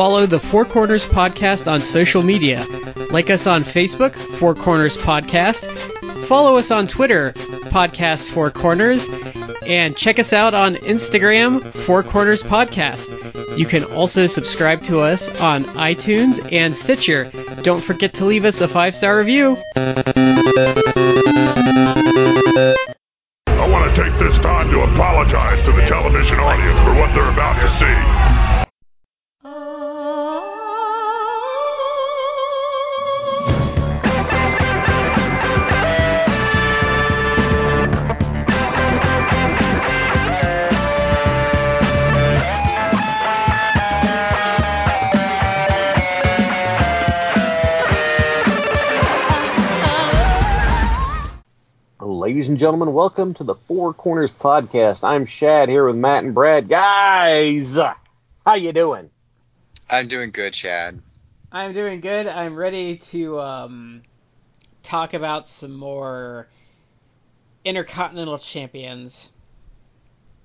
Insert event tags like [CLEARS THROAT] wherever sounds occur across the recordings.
follow the Four Corners Podcast on social media. Like us on Facebook, Four Corners Podcast. Follow us on Twitter, Podcast Four Corners. And check us out on Instagram, Four Corners Podcast. You can also subscribe to us on iTunes and Stitcher. Don't forget to leave us a five star review. Gentlemen, welcome to the Four Corners Podcast. I'm Shad here with Matt and Brad. Guys, how you doing? I'm doing good, Shad. I'm doing good. I'm ready to um, talk about some more Intercontinental Champions.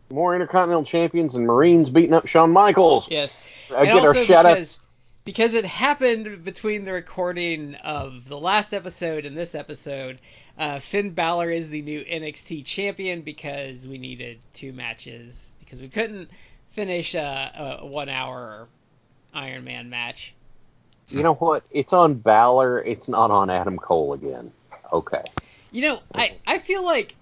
More Intercontinental Champions and Marines beating up Shawn Michaels. Yes. I And get our shout outs. because, because it happened between the recording of the last episode and this episode. Uh, Finn Balor is the new NXT champion because we needed two matches because we couldn't finish a, a one hour Iron Man match. You know what? It's on Balor. It's not on Adam Cole again. Okay. You know, I, I feel like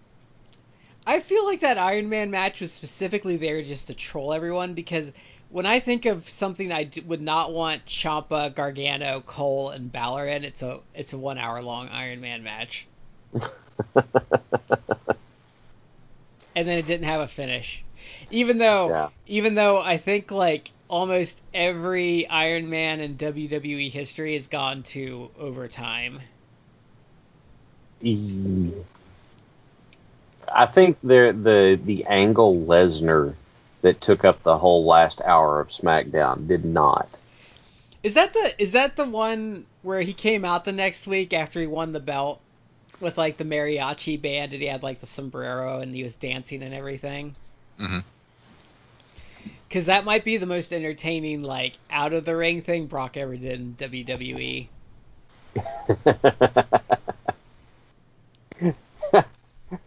I feel like that Iron Man match was specifically there just to troll everyone because when I think of something I d- would not want Ciampa, Gargano, Cole, and Balor in, it's a it's a one hour long Iron Man match, [LAUGHS] and then it didn't have a finish. Even though Yeah. even though I think like almost every Iron Man in WWE history has gone to overtime. I think the the the angle Lesnar that took up the whole last hour of SmackDown did not. Is that the is that the one where he came out the next week after he won the belt with like the mariachi band and he had like the sombrero and he was dancing and everything? hmm Because that might be the most entertaining like out of the ring thing Brock ever did in. WWE. [LAUGHS]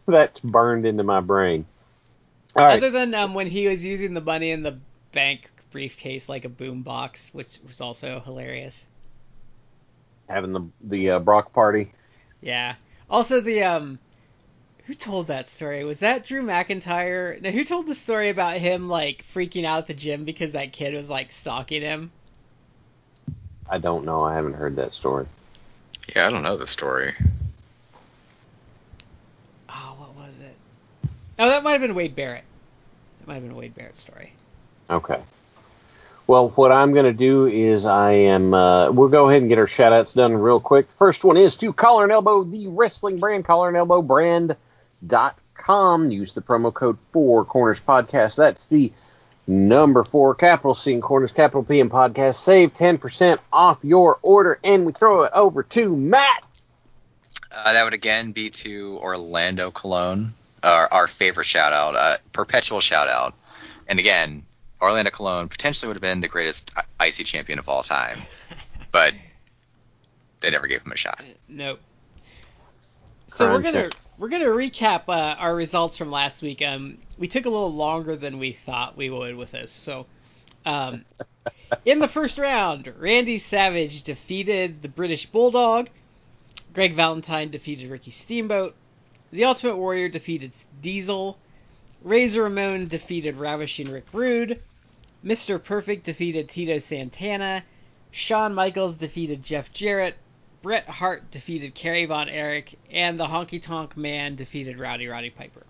That's burned into my brain. All right. Other than um, when he was using the money in the bank briefcase like a boombox, which was also hilarious. having the the uh, Brock party. Yeah. Also the um who told that story? Was that Drew McIntyre? Now, who told the story about him like freaking out at the gym because that kid was like stalking him? I don't know. I haven't heard that story. Yeah, I don't know the story. Oh, what was it? Oh, that might have been Wade Barrett. That might have been a Wade Barrett story. Okay. Well, what I'm going to do is I am. Uh, we'll go ahead and get our shout outs done real quick. The first one is to Collar and Elbow, the wrestling brand, Collar and Elbow brand.com. Use the promo code Four Corners Podcast. That's the number four capital C and Corners, capital P in Podcast. Save 10% off your order, and we throw it over to Matt. Uh, that would again be to Orlando Colón, our, our favorite shout out, uh, perpetual shout out. And again, Orlando Colón potentially would have been the greatest I- IC champion of all time, [LAUGHS] but they never gave him a shot. Nope. So we're gonna it. we're gonna recap uh, our results from last week. Um, we took a little longer than we thought we would with this. So, um, [LAUGHS] in the first round, Randy Savage defeated the British Bulldog. Greg Valentine defeated Ricky Steamboat. The Ultimate Warrior defeated Diesel. Razor Ramon defeated Ravishing Rick Rude. Mr. Perfect defeated Tito Santana. Shawn Michaels defeated Jeff Jarrett. Bret Hart defeated Kerry Von Erich, and the Honky Tonk Man defeated Rowdy Roddy Piper.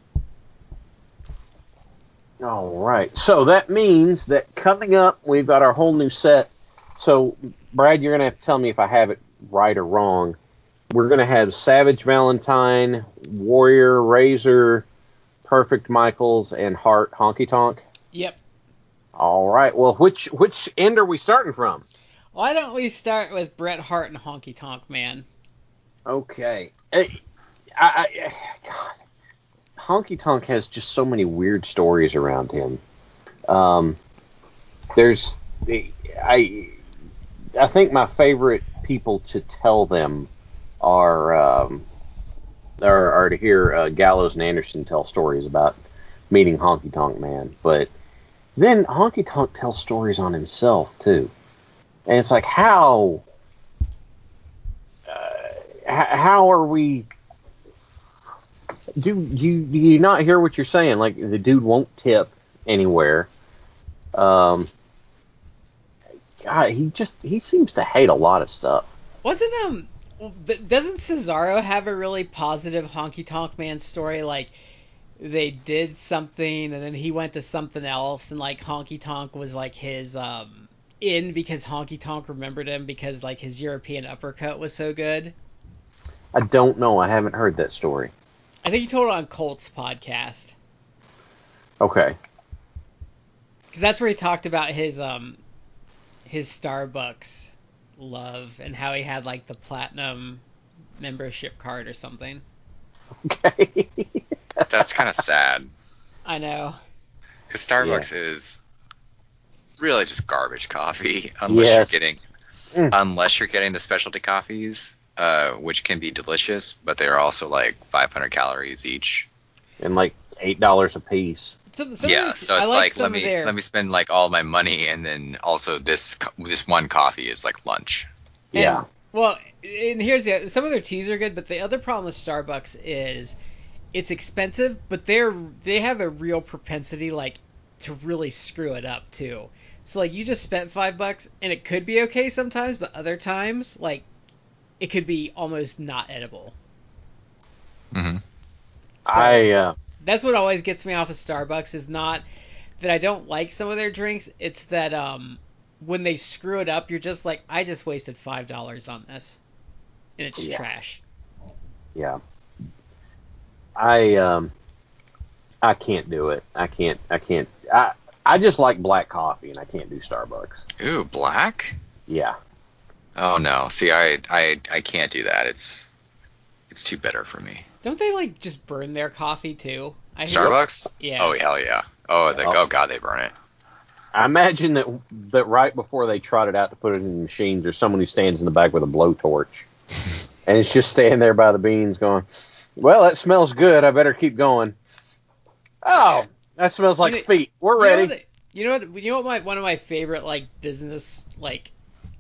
All right. So that means that coming up, we've got our whole new set. So, Brad, you're going to have to tell me if I have it right or wrong. We're going to have Savage Valentine, Warrior, Razor, Perfect Michaels, and Hart Honky Tonk. Yep. All right. Well, which which end are we starting from? Why don't we start with Bret Hart and Honky Tonk Man? Okay. Eh, I, I, God, Honky Tonk has just so many weird stories around him. Um, there's the, I I think my favorite people to tell them are um, are, are to hear uh, Gallows and Anderson tell stories about meeting Honky Tonk Man, but then Honky Tonk tells stories on himself too, and it's like how uh, how are we? Do you do you not hear what you're saying? Like the dude won't tip anywhere. Um, God, he just he seems to hate a lot of stuff. Wasn't um doesn't Cesaro have a really positive Honky Tonk Man story? Like they did something and then he went to something else and like Honky Tonk was like his um in because Honky Tonk remembered him because like his European uppercut was so good. I don't know. I haven't heard that story. I think he told it on Colt's podcast Okay. because that's where he talked about his um his Starbucks love and how he had like the platinum membership card or something. Okay. That's kind of sad I know. because Starbucks is really just garbage coffee unless Yes. you're getting Mm. unless you're getting the specialty coffees, uh, which can be delicious, but they are also like 500 calories each. and like eight dollars a piece. Some, some yeah, of the- so I it's like, like, let me their, let me spend like all my money, and then also this this one coffee is like lunch. And- Yeah. Well, and here's the some of their teas are good, but the other problem with Starbucks is it's expensive, but they're they have a real propensity like to really screw it up too. So like you just spent five bucks and it could be okay sometimes, but other times like it could be almost not edible. Mm-hmm. So I uh, that's what always gets me off of Starbucks is not that I don't like some of their drinks, it's that um when they screw it up, you're just like I just wasted five dollars on this, and it's Yeah. trash. yeah. I um I can't do it. I can't I can't I I just like black coffee and I can't do Starbucks. Ooh, black. Yeah. Oh no, see, I I I can't do that. It's it's too bitter for me. Don't they like just burn their coffee too? I hear- Starbucks. Yeah. Oh hell yeah. Oh, the, Yeah. oh god, they burn it. I imagine that that right before they trot it out to put it in the machines, there's someone who stands in the back with a blowtorch, [LAUGHS] and it's just standing there by the beans, going, "Well, that smells good. I better keep going." Oh, that smells like You know- feet. We're You know ready. what- You know what? You know what? My one of my favorite like business like,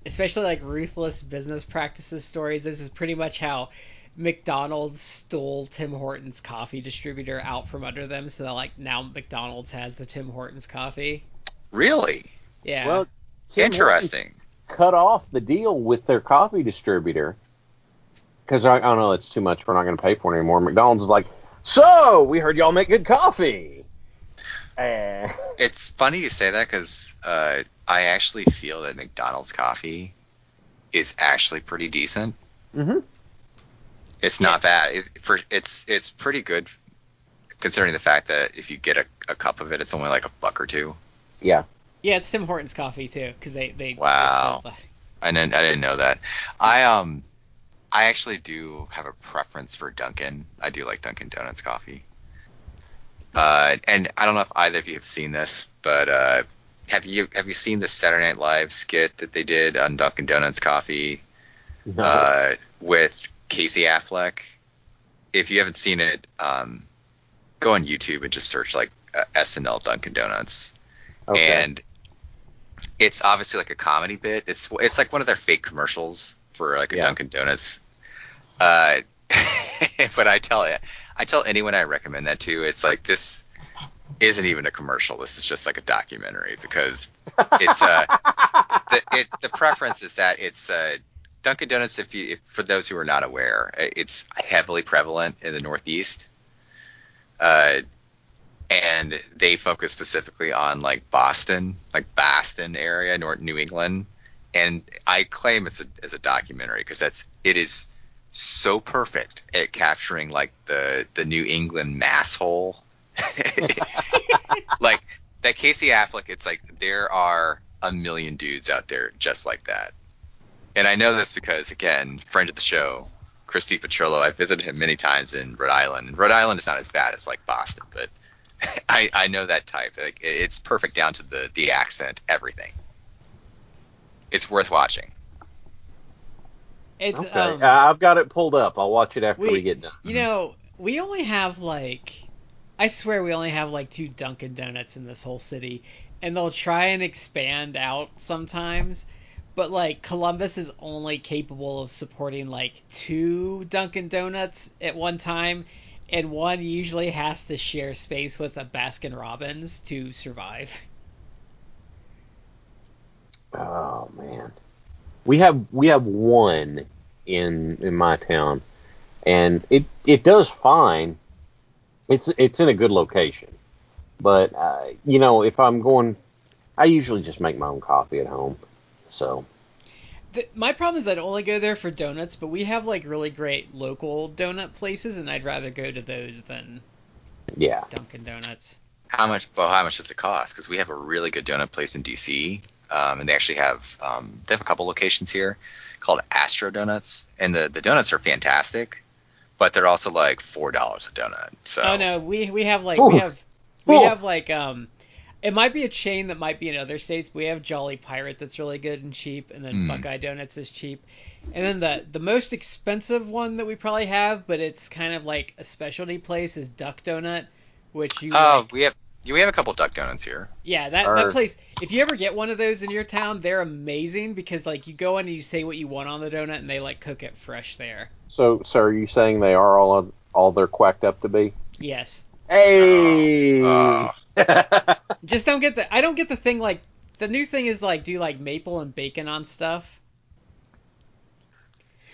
especially like ruthless business practices stories. This is pretty much how McDonald's stole Tim Hortons coffee distributor out from under them, so that like now McDonald's has the Tim Hortons coffee. Really Yeah. Well, Tim Hortons interesting. cut off the deal with their coffee distributor because I, I don't know it's too much. We're not going to pay for it anymore. McDonald's is like, so we heard y'all make good coffee. Eh. [LAUGHS] It's funny you say that because uh, I actually feel that McDonald's coffee is actually pretty decent. Mhm. It's not bad. It, for it's it's pretty good considering the fact that if you get a, a cup of it, it's only like a buck or two. Yeah. yeah, it's Tim Hortons coffee too, because they they they Wow. stole I didn't I didn't know that. I um I actually do have a preference for Dunkin'. I do like Dunkin' Donuts coffee. Uh, and I don't know if either of you have seen this, but uh, have you have you seen the Saturday Night Live skit that they did on Dunkin' Donuts coffee No. uh, with Casey Affleck? If you haven't seen it, um, go on YouTube and just search like uh, SNL Dunkin' Donuts okay. and it's obviously like a comedy bit. It's it's like one of their fake commercials for like a Yeah. Dunkin' Donuts. Uh, [LAUGHS] but I tell it, I tell anyone I recommend that to, it's like this isn't even a commercial. This is just like a documentary because it's uh the it, the preference is that it's uh Dunkin' Donuts. If you if, for those who are not aware, uh, it's heavily prevalent in the Northeast. Uh, and they focus specifically on like Boston, like Boston area, North New England, and I claim it's a as a documentary because that's it is so perfect at capturing like the the New England mass hole. [LAUGHS] like that Casey Affleck, it's like there are a million dudes out there just like that, and I know this because again, friend of the show, Christy Petrillo, I visited him many times in Rhode Island. And Rhode Island is not as bad as like Boston, but [LAUGHS] I, I know that type. Like it's perfect down to the the accent, everything. it's worth watching. It's Okay, um, uh, I've got it pulled up. I'll watch it after we, we- get done. you know, we only have like, I swear we only have like two Dunkin' Donuts in this whole city, and they'll try and expand out sometimes. But like Columbus is only capable of supporting like two Dunkin' Donuts at one time, and one usually has to share space with a Baskin Robbins to survive. Oh man, we have we have one in in my town, and it it does fine. It's it's in a good location, but uh, you know if I'm going, I usually just make my own coffee at home. So The, my problem is I'd only go there for donuts, but we have like really great local donut places, and I'd rather go to those than yeah, Dunkin' Donuts. How much? Well, how much does it cost? Because we have a really good donut place in DC, um, and they actually have um, they have a couple locations here called Astro Donuts, and the the donuts are fantastic, but they're also like four dollars a donut. So Oh no, we we have like we have we Oof. have like um it might be a chain that might be in other states. We have Jolly Pirate that's really good and cheap, and then Mm. Buckeye Donuts is cheap. And then the the most expensive one that we probably have, but it's kind of like a specialty place, is Duck Donut, which you oh, like- we have we have a couple duck donuts here. yeah that Or- that place. If you ever get one of those in your town, they're amazing because like you go in and you say what you want on the donut, and they like cook it fresh there. so so are you saying they are all all they're quacked up to be? Yes. Hey. Oh. Just don't get the. I don't get the thing like the new thing is like do you like maple and bacon on stuff?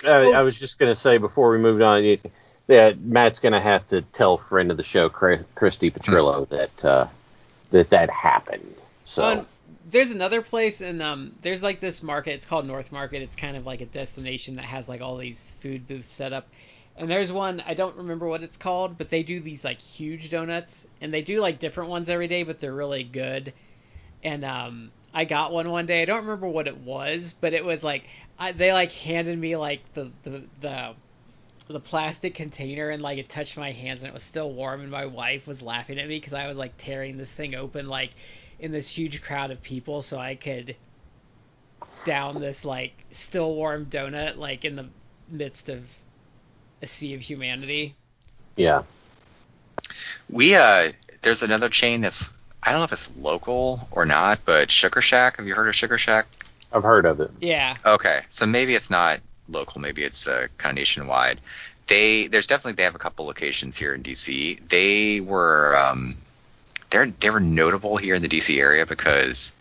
Uh, I was just going to say before we moved on, you, that Matt's going to have to tell friend of the show, Christy Petrillo, that uh, that that happened. So Um, there's another place and um there's like this market. It's called North Market. It's kind of like a destination that has like all these food booths set up. And there's one I don't remember what it's called, but they do these like huge donuts, and they do like different ones every day, but they're really good. And um, I got one one day. I don't remember what it was, but it was like I, they like handed me like the the the the plastic container and like it touched my hands and it was still warm and my wife was laughing at me because I was like tearing this thing open like in this huge crowd of people so I could down this like still warm donut like in the midst of a sea of humanity. yeah, We uh, there's another chain that's I don't know if it's local or not, but Sugar Shack. Have you heard of Sugar Shack? I've heard of it. Yeah. Okay, so maybe it's not local, maybe it's uh, kind of nationwide. They there's definitely they have a couple locations here in DC. They were um, they're they were notable here in the DC area because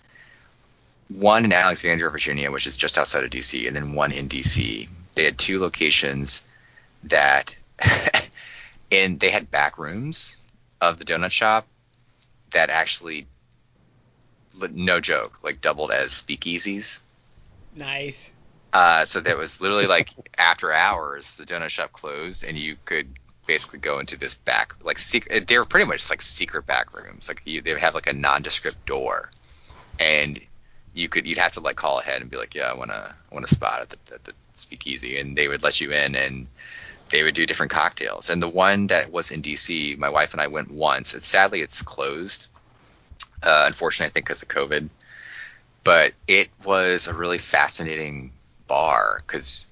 one in Alexandria, Virginia, which is just outside of DC, and then one in DC. They had two locations that, [LAUGHS] and they had back rooms of the donut shop that actually, no joke, like doubled as speakeasies. Nice. Uh, so that was literally like [LAUGHS] after hours, the donut shop closed, and you could basically go into this back, like secret. They were pretty much like secret back rooms. Like you, they would have like a nondescript door, and you could you'd have to like call ahead and be like, yeah, I want to I want a spot at the, at the speakeasy, and they would let you in, and they would do different cocktails. And the one that was in DC, my wife and I went once. It, sadly, it's closed. Uh, unfortunately, I think because of COVID. But it was a really fascinating bar because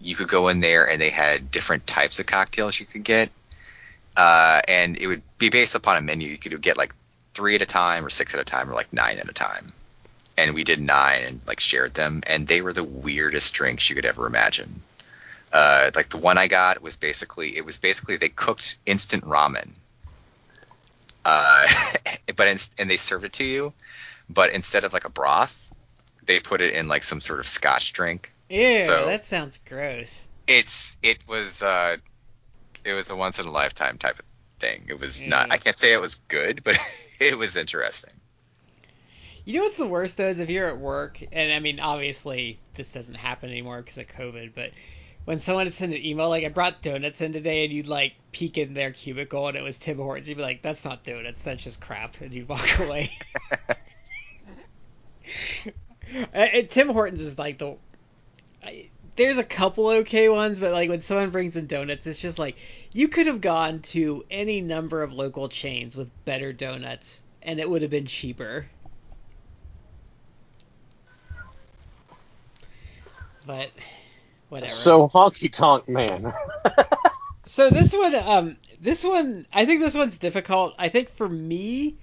you could go in there and they had different types of cocktails you could get, uh, and it would be based upon a menu. You could get like three at a time, or six at a time, or like nine at a time. And we did nine and like shared them, and they were the weirdest drinks you could ever imagine. Uh, like the one I got was basically it was basically they cooked instant ramen, uh, [LAUGHS] but in, and they served it to you, but instead of like a broth, they put it in like some sort of Scotch drink. Ew, So- that sounds gross. It's it was uh, it was a once in a lifetime type of thing. It was not. Mm. I can't say it was good, but [LAUGHS] it was interesting. You know what's the worst though is if you're at work, and I mean obviously this doesn't happen anymore because of COVID, but when someone would send an email like I brought donuts in today, and you'd like peek in their cubicle and it was Tim Hortons, you'd be like, "That's not donuts, that's just crap," and you'd walk [LAUGHS] away. [LAUGHS] And Tim Hortons is like the. I, there's a couple okay ones, but like when someone brings in donuts, it's just like you could have gone to any number of local chains with better donuts, and it would have been cheaper. but whatever. So honky tonk man. [LAUGHS] So this one, um, this one, I think this one's difficult. I think for me,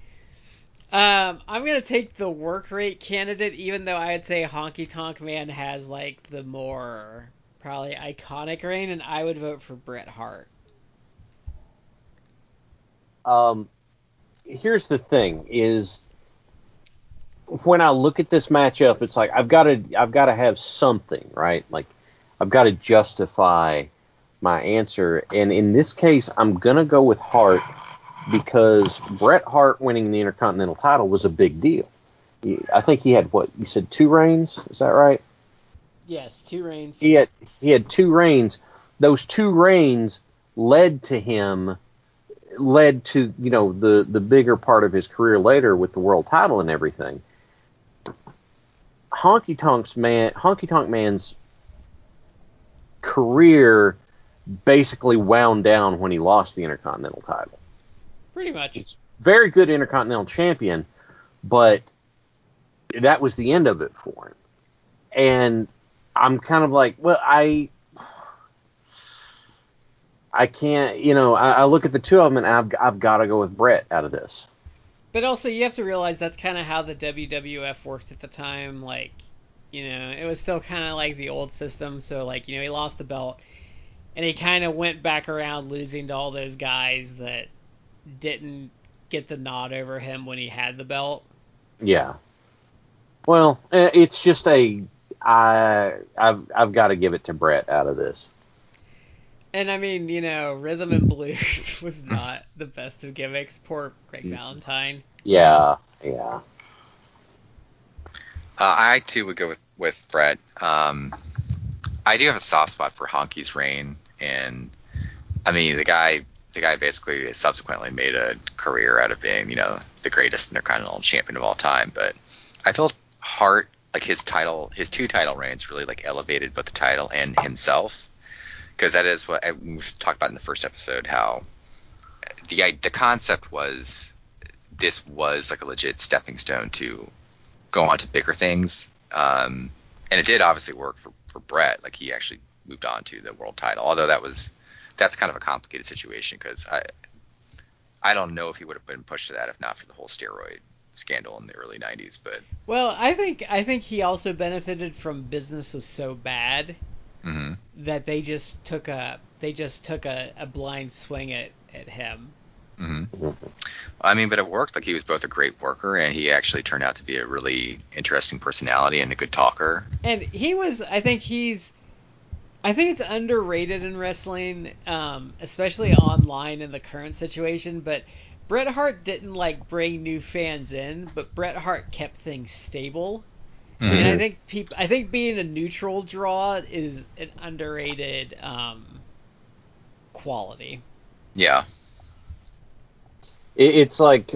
um, I'm gonna take the work rate candidate, even though I'd say Honky Tonk Man has like the more probably iconic reign, and I would vote for Bret Hart. um, here's the thing: is when I look at this matchup, it's like I've got to I've got to have something, right? Like I've got to justify my answer, and in this case, I'm gonna go with Hart because Bret Hart winning the Intercontinental title was a big deal. I think he had what you said two reigns. Is that right? Yes, two reigns. he had he had two reigns. Those two reigns led to him led to you know the the bigger part of his career later with the world title and everything. Honky Tonk's man Honky Tonk Man's career basically wound down when he lost the Intercontinental title. Pretty much. He's very good Intercontinental champion, but that was the end of it for him. And I'm kind of like, well, I, I can't, you know, I, I look at the two of them and I've, I've got to go with Bret out of this. But also, you have to realize that's kind of how the WWF worked at the time. Like, you know, it was still kind of like the old system. So, like, you know, he lost the belt, and he kind of went back around losing to all those guys that didn't get the nod over him when he had the belt. Yeah. Well, it's just a, I, I've, I've got to give it to Bret out of this. And I mean, you know, Rhythm and Blues [LAUGHS] was not the best of gimmicks. Poor Greg Valentine. Yeah, yeah. Uh, I too would go with with Bret. Um, I do have a soft spot for Honky's reign, and I mean the guy the guy basically subsequently made a career out of being you know the greatest intercontinental champion of all time. But I felt Hart like his title his two title reigns really like elevated both the title and himself because that is what we talked about in the first episode how the the concept was this was like a legit stepping stone to go on to bigger things. Um, and it did obviously work for, for Bret. Like he actually moved on to the world title, although that was that's kind of a complicated situation because I I don't know if he would have been pushed to that if not for the whole steroid scandal in the early '90s. But Well, I think I think he also benefited from business was so bad mhm. that they just took a they just took a, a blind swing at, at him. hmm I mean, but it worked. Like he was both a great worker and he actually turned out to be a really interesting personality and a good talker. And he was I think he's I think it's underrated in wrestling, um, especially online in the current situation, but Bret Hart didn't like bring new fans in, but Bret Hart kept things stable. And I Mhm. think people, I think being a neutral draw is an underrated um, quality. Yeah. It, it's like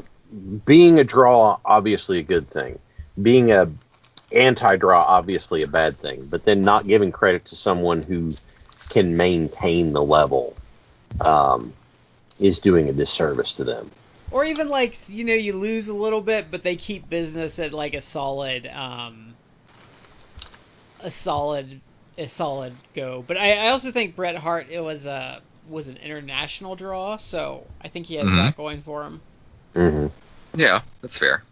being a draw, obviously a good thing. Being a anti-draw, obviously a bad thing. But then not giving credit to someone who can maintain the level um, is doing a disservice to them. Or even like you know you lose a little bit, but they keep business at like a solid, um, a solid, a solid go. But I, I also think Bret Hart it was a was an international draw, so I think he has Mhm. that going for him. hmm Yeah, that's fair.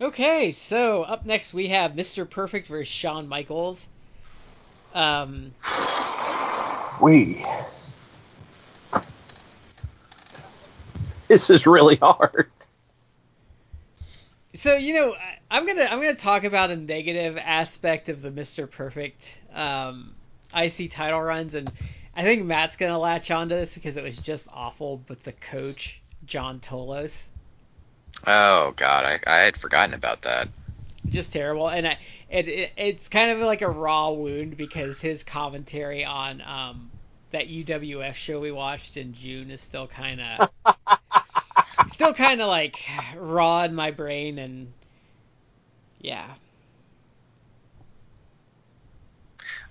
Okay, so up next we have Mr. Perfect versus Shawn Michaels. Um, [SIGHS] We. This is really hard. So you know, I- I'm gonna I'm gonna talk about a negative aspect of the Mister Perfect um, IC title runs, and I think Matt's gonna latch onto this because it was just awful. But the coach John Tolos, Oh God, I, I had forgotten about that. just terrible, and I it, it it's kind of like a raw wound because his commentary on um, that UWF show we watched in June is still kind of [LAUGHS] still kind of like raw in my brain, and yeah.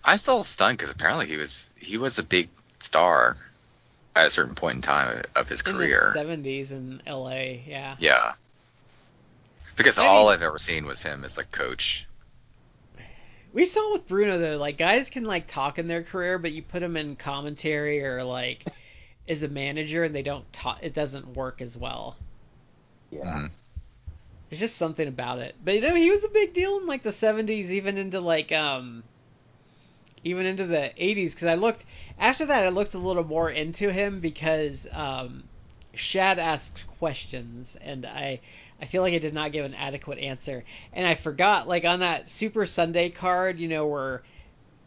I'm still stunned because apparently he was he was a big star at a certain point in time of his in career. 70s in LA, yeah. Yeah. Because I all mean- I've ever seen was him as like coach. We saw with Bruno though, like guys can like talk in their career, but you put them in commentary or like [LAUGHS] as a manager, and they don't talk. It doesn't work as well. Yeah. Mhm. There's just something about it. But you know, he was a big deal in like the '70s, even into like um, even into the '80s. Because I looked after that, I looked a little more into him because um, Shad asked questions, and I I feel like I did not give an adequate answer, and I forgot like on that Super Sunday card, you know, where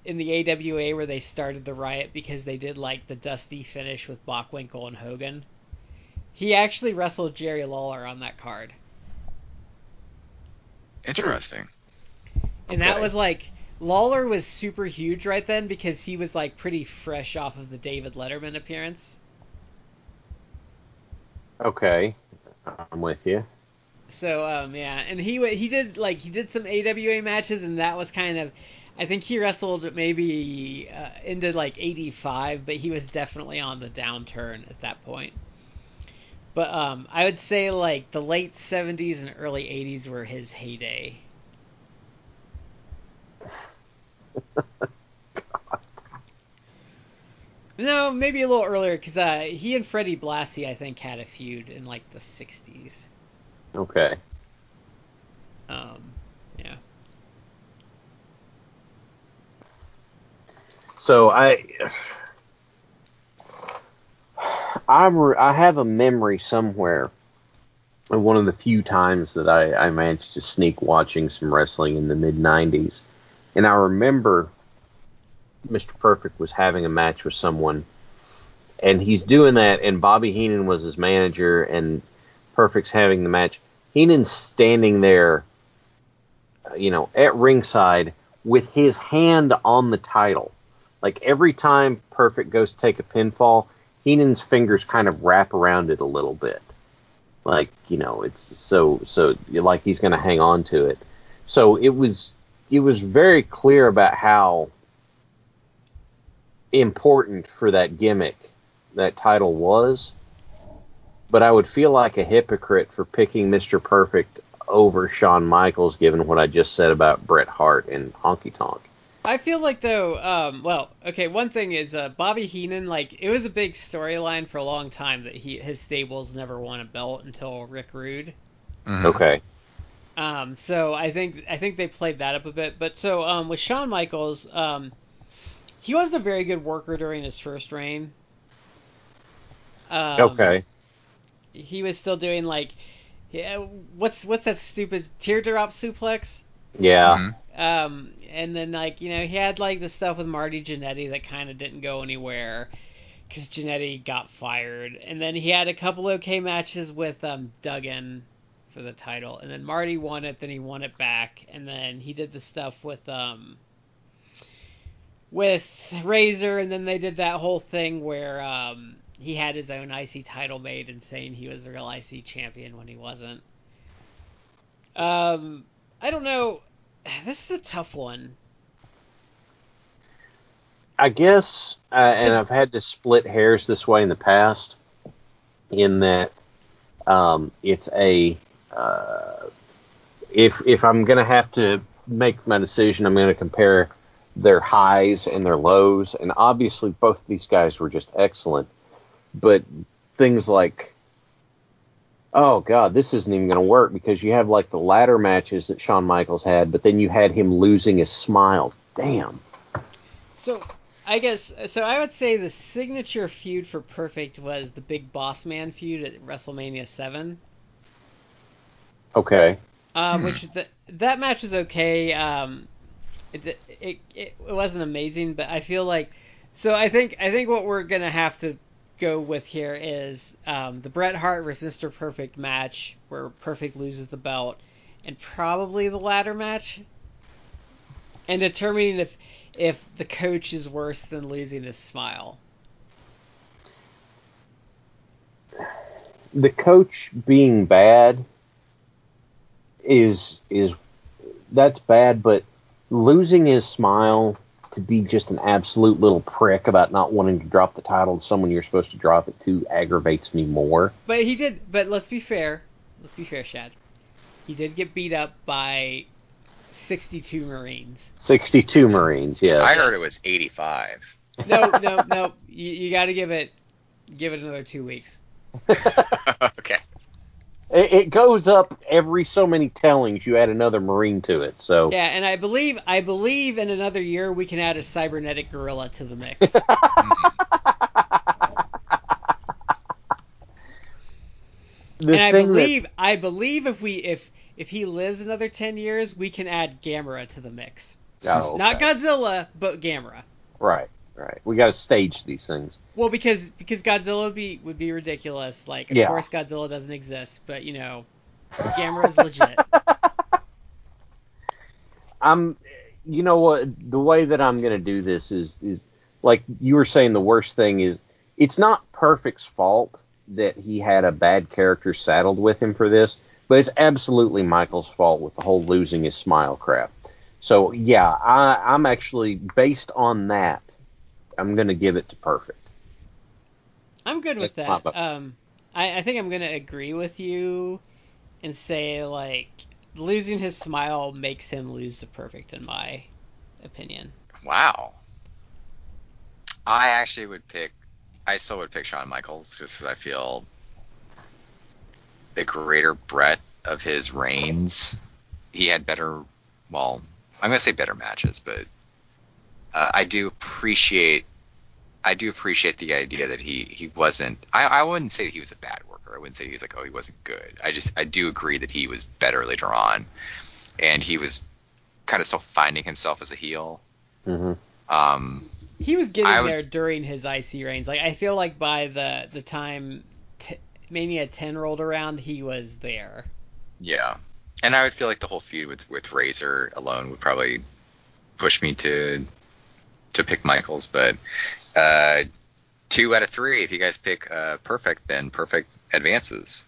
in the AWA where they started the riot because they did like the dusty finish with Bockwinkel and Hogan. He actually wrestled Jerry Lawler on that card. Interesting. And that was like Lawler was super huge right then because he was like pretty fresh off of the David Letterman appearance. Okay. I'm with you. So um yeah, and he he did like he did some AWA matches and that was kind of I think he wrestled maybe uh, into like 85, but he was definitely on the downturn at that point. But um I would say like the late 70s and early 80s were his heyday. [LAUGHS] No, maybe a little earlier because uh, he and Freddie Blassie, I think, had a feud in like the '60s. Okay. Um, yeah. So I, [SIGHS] I'm I have a memory somewhere of one of the few times that I, I managed to sneak watching some wrestling in the mid '90s, and I remember Mr. Perfect was having a match with someone, and he's doing that, and Bobby Heenan was his manager, and Perfect's having the match. Heenan's standing there, uh, you know, at ringside with his hand on the title. Like every time Perfect goes to take a pinfall, Heenan's fingers kind of wrap around it a little bit. Like, you know, it's so so like he's going to hang on to it. So it was it was very clear about how important for that gimmick that title was. But I would feel like a hypocrite for picking Mr. Perfect over Shawn Michaels given what I just said about Bret Hart and Honky Tonk. I feel like though, um, well, okay. One thing is uh, Bobby Heenan. Like it was a big storyline for a long time that he his stables never won a belt until Rick Rude. Mhm. Okay. Um, so I think I think they played that up a bit. But so um, with Shawn Michaels, um, he wasn't a very good worker during his first reign. Um, Okay. He was still doing like, yeah, what's what's that stupid teardrop suplex? Yeah. Mhm. Um, and then like you know he had like the stuff with Marty Jannetty that kind of didn't go anywhere because Jannetty got fired, and then he had a couple okay matches with um, Duggan for the title, and then Marty won it, then he won it back, and then he did the stuff with um with Razor, and then they did that whole thing where um he had his own IC title made and saying he was the real IC champion when he wasn't. Um, I don't know. This is a tough one. I guess, uh, and I've had to split hairs this way in the past, in that um, it's a uh, if if I'm gonna have to make my decision, I'm gonna compare their highs and their lows, and obviously both of these guys were just excellent, but things like oh god, this isn't even gonna work because you have like the ladder matches that Shawn Michaels had, but then you had him losing his smile. Damn. So I guess so. I would say the signature feud for Perfect was the Big Boss Man feud at WrestleMania Seven, Okay. um, which is the, that match was okay. Um, it, it it it wasn't amazing, but I feel like so. I think I think what we're gonna have to go with here is um, the Bret Hart versus Mr. Perfect match, where Perfect loses the belt, and probably the ladder match, and determining if if the coach is worse than losing his smile. the coach being bad is is that's bad, but losing his smile to be just an absolute little prick about not wanting to drop the title to someone you're supposed to drop it to aggravates me more. But he did. But let's be fair. Let's be fair, Shad. He did get beat up by 62 Marines. 62 Marines, yeah. I heard it was 85. No, no, no. You, you got to give it give it another two weeks. [LAUGHS] okay. It, it goes up every so many tellings. You add another Marine to it. So Yeah, and I believe I believe in another year we can add a cybernetic gorilla to the mix. [LAUGHS] the and I believe I believe if we if if he lives another 10 years, we can add Gamera to the mix. that oh, Not. Godzilla, but Gamera. right, right. We got to stage these things. Well, because because Godzilla would be would be ridiculous. Like, of Yeah. course, Godzilla doesn't exist, but you know, Gamera's legit. [LAUGHS] I'm, you know what? The way that I'm going to do this is is like you were saying. The worst thing is it's not Perfect's fault that he had a bad character saddled with him for this, but it's absolutely Michaels' fault with the whole losing his smile crap. So yeah, I, I'm actually based on that. I'm going to give it to Perfect. I'm good with That's that. Um, I, I think I'm gonna agree with you and say like losing his smile makes him lose to perfect in my opinion. Wow. I actually would pick. I still would pick Shawn Michaels just because I feel the greater breadth of his reigns. He had better. Well, I'm gonna say better matches, but uh, I do appreciate. I do appreciate the idea that he he wasn't. I I wouldn't say that he was a bad worker. I wouldn't say he was like oh he wasn't good. I just I do agree that he was better later on, and he was kind of still finding himself as a heel. hmm Um, He was getting I would- there during his IC reigns. Like I feel like by the the time t- Mania 10 rolled around, he was there. Yeah, and I would feel like the whole feud with with Razor alone would probably push me to to pick Michaels, but uh, two out of three. If you guys pick uh, perfect, then perfect advances.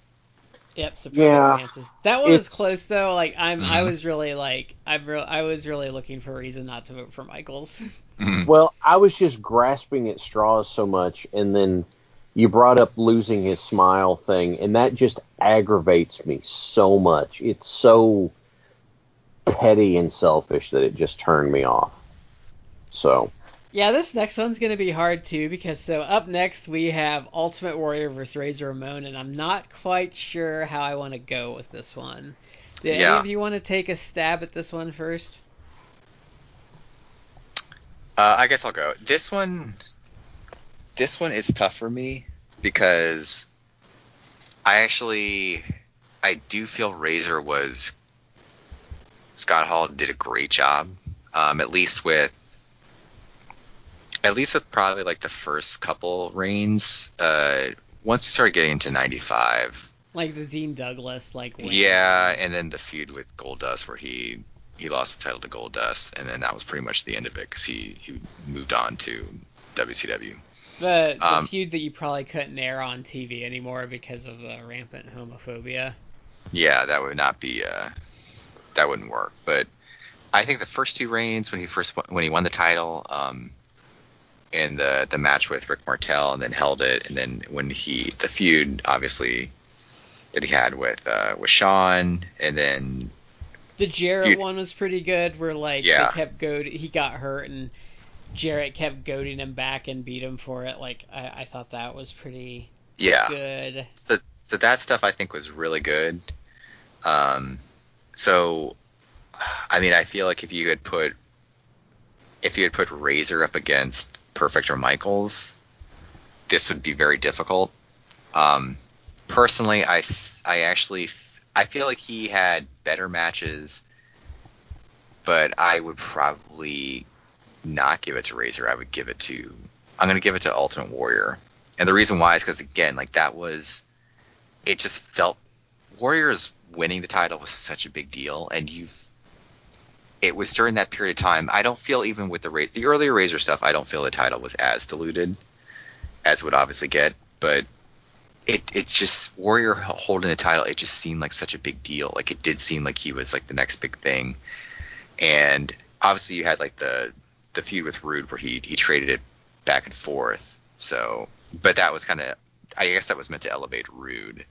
Yep, surprise Yeah, advances. That one was close though. Like I'm, I Mhm. was really like, I'm, re- I was really looking for a reason not to vote for Michaels. [LAUGHS] Well, I was just grasping at straws so much, and then you brought up losing his smile thing, and that just aggravates me so much. It's so petty and selfish that it just turned me off. So, Yeah, this next one's gonna be hard too because so up next we have Ultimate Warrior versus Razor Ramon, and I'm not quite sure how I want to go with this one. Do any Yeah. of you want to take a stab at this one first? Uh, I guess I'll go. This one, this one is tough for me because I actually, I do feel Razor was Scott Hall did a great job, um, at least with, at least with probably like the first couple reigns. Uh, once you started getting into '95, Like the Dean Douglas, like win. yeah, and then the feud with Goldust where he he lost the title to Goldust, and then that was pretty much the end of it because he he moved on to WCW. the, the um, feud that you probably couldn't air on TV anymore because of the rampant homophobia. Yeah, that would not be uh, that wouldn't work. But I think the first two reigns when he first when he won the title, um, in the the match with Rick Martel, and then held it, and then when he the feud obviously that he had with uh, with Shawn, and then The Jarrett Feud. one was pretty good, where like Yeah. they kept goad. He got hurt and Jarrett kept goading him back and beat him for it. Like I, I thought that was pretty yeah, good. so so that stuff I think was really good. Um, so I mean, I feel like if you had put if you had put Razor up against Perfect or Michaels, this would be very difficult. Um, personally, I actually I feel like he had better matches, but I would probably not give it to Razor. I would give it to I'm going to give it to Ultimate Warrior, and the reason why is because again, like that was it just felt Warriors winning the title was such a big deal, and you've it was during that period of time. I don't feel even with the the earlier Razor stuff, I don't feel the title was as diluted as would obviously get, but it it's just Warrior holding the title. It just seemed like such a big deal. Like it did seem like he was like the next big thing, and obviously you had like the the feud with Rude where he he traded it back and forth. So, but that was kind of I guess that was meant to elevate Rude,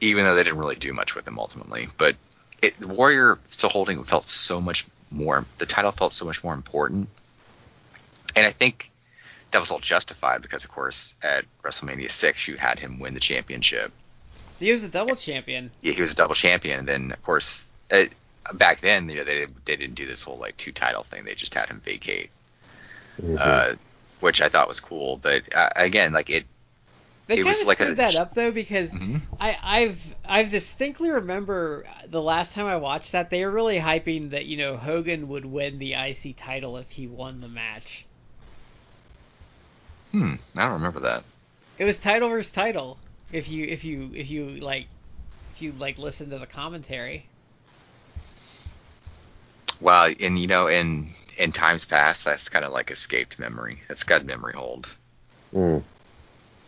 even though they didn't really do much with him ultimately. But it, the Warrior still holding felt so much more. The title felt so much more important, and I think that was all justified because, of course, at WrestleMania six, you had him win the championship. He was a double champion. Yeah, he was a double champion, and then of course, uh, back then, you know, they they didn't do this whole like two title thing. They just had him vacate, Mhm. uh, which I thought was cool. But uh, again, like it, They It kind of like screwed a- that up though because Mhm. I, I've I've distinctly remember the last time I watched that they were really hyping that you know Hogan would win the IC title if he won the match. hmm, I don't remember that. It was title versus title. If you if you if you like if you like listen to the commentary. Wow, and you know, in in times past, that's kind of like escaped memory. It's got memory hold. Mm.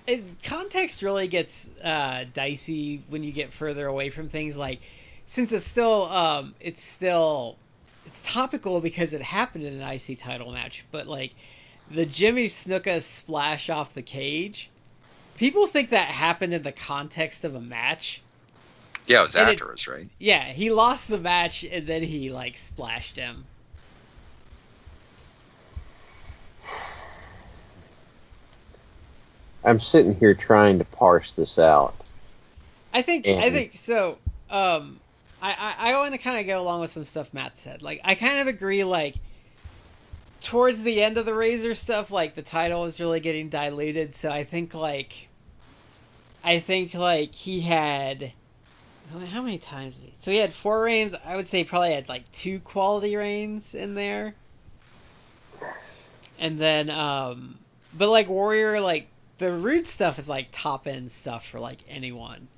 It, context really gets uh, dicey when you get further away from things like since it's still um, it's still it's topical because it happened in an IC title match, but like the Jimmy Snuka splash off the cage, people think that happened in the context of a match. Yeah, it was And it- afterwards, right? Yeah, he lost the match and then he like splashed him. I'm sitting here trying to parse this out. I think I think so. Um, I I, I want to kind of go along with some stuff Matt said. Like I kind of agree. Like towards the end of the Razor stuff, like the title was really getting diluted. So I think like I think like he had how many times did he? So he had four reigns. I would say he probably had like two quality reigns in there. And then um but like Warrior like the Rude stuff is like top end stuff for like anyone.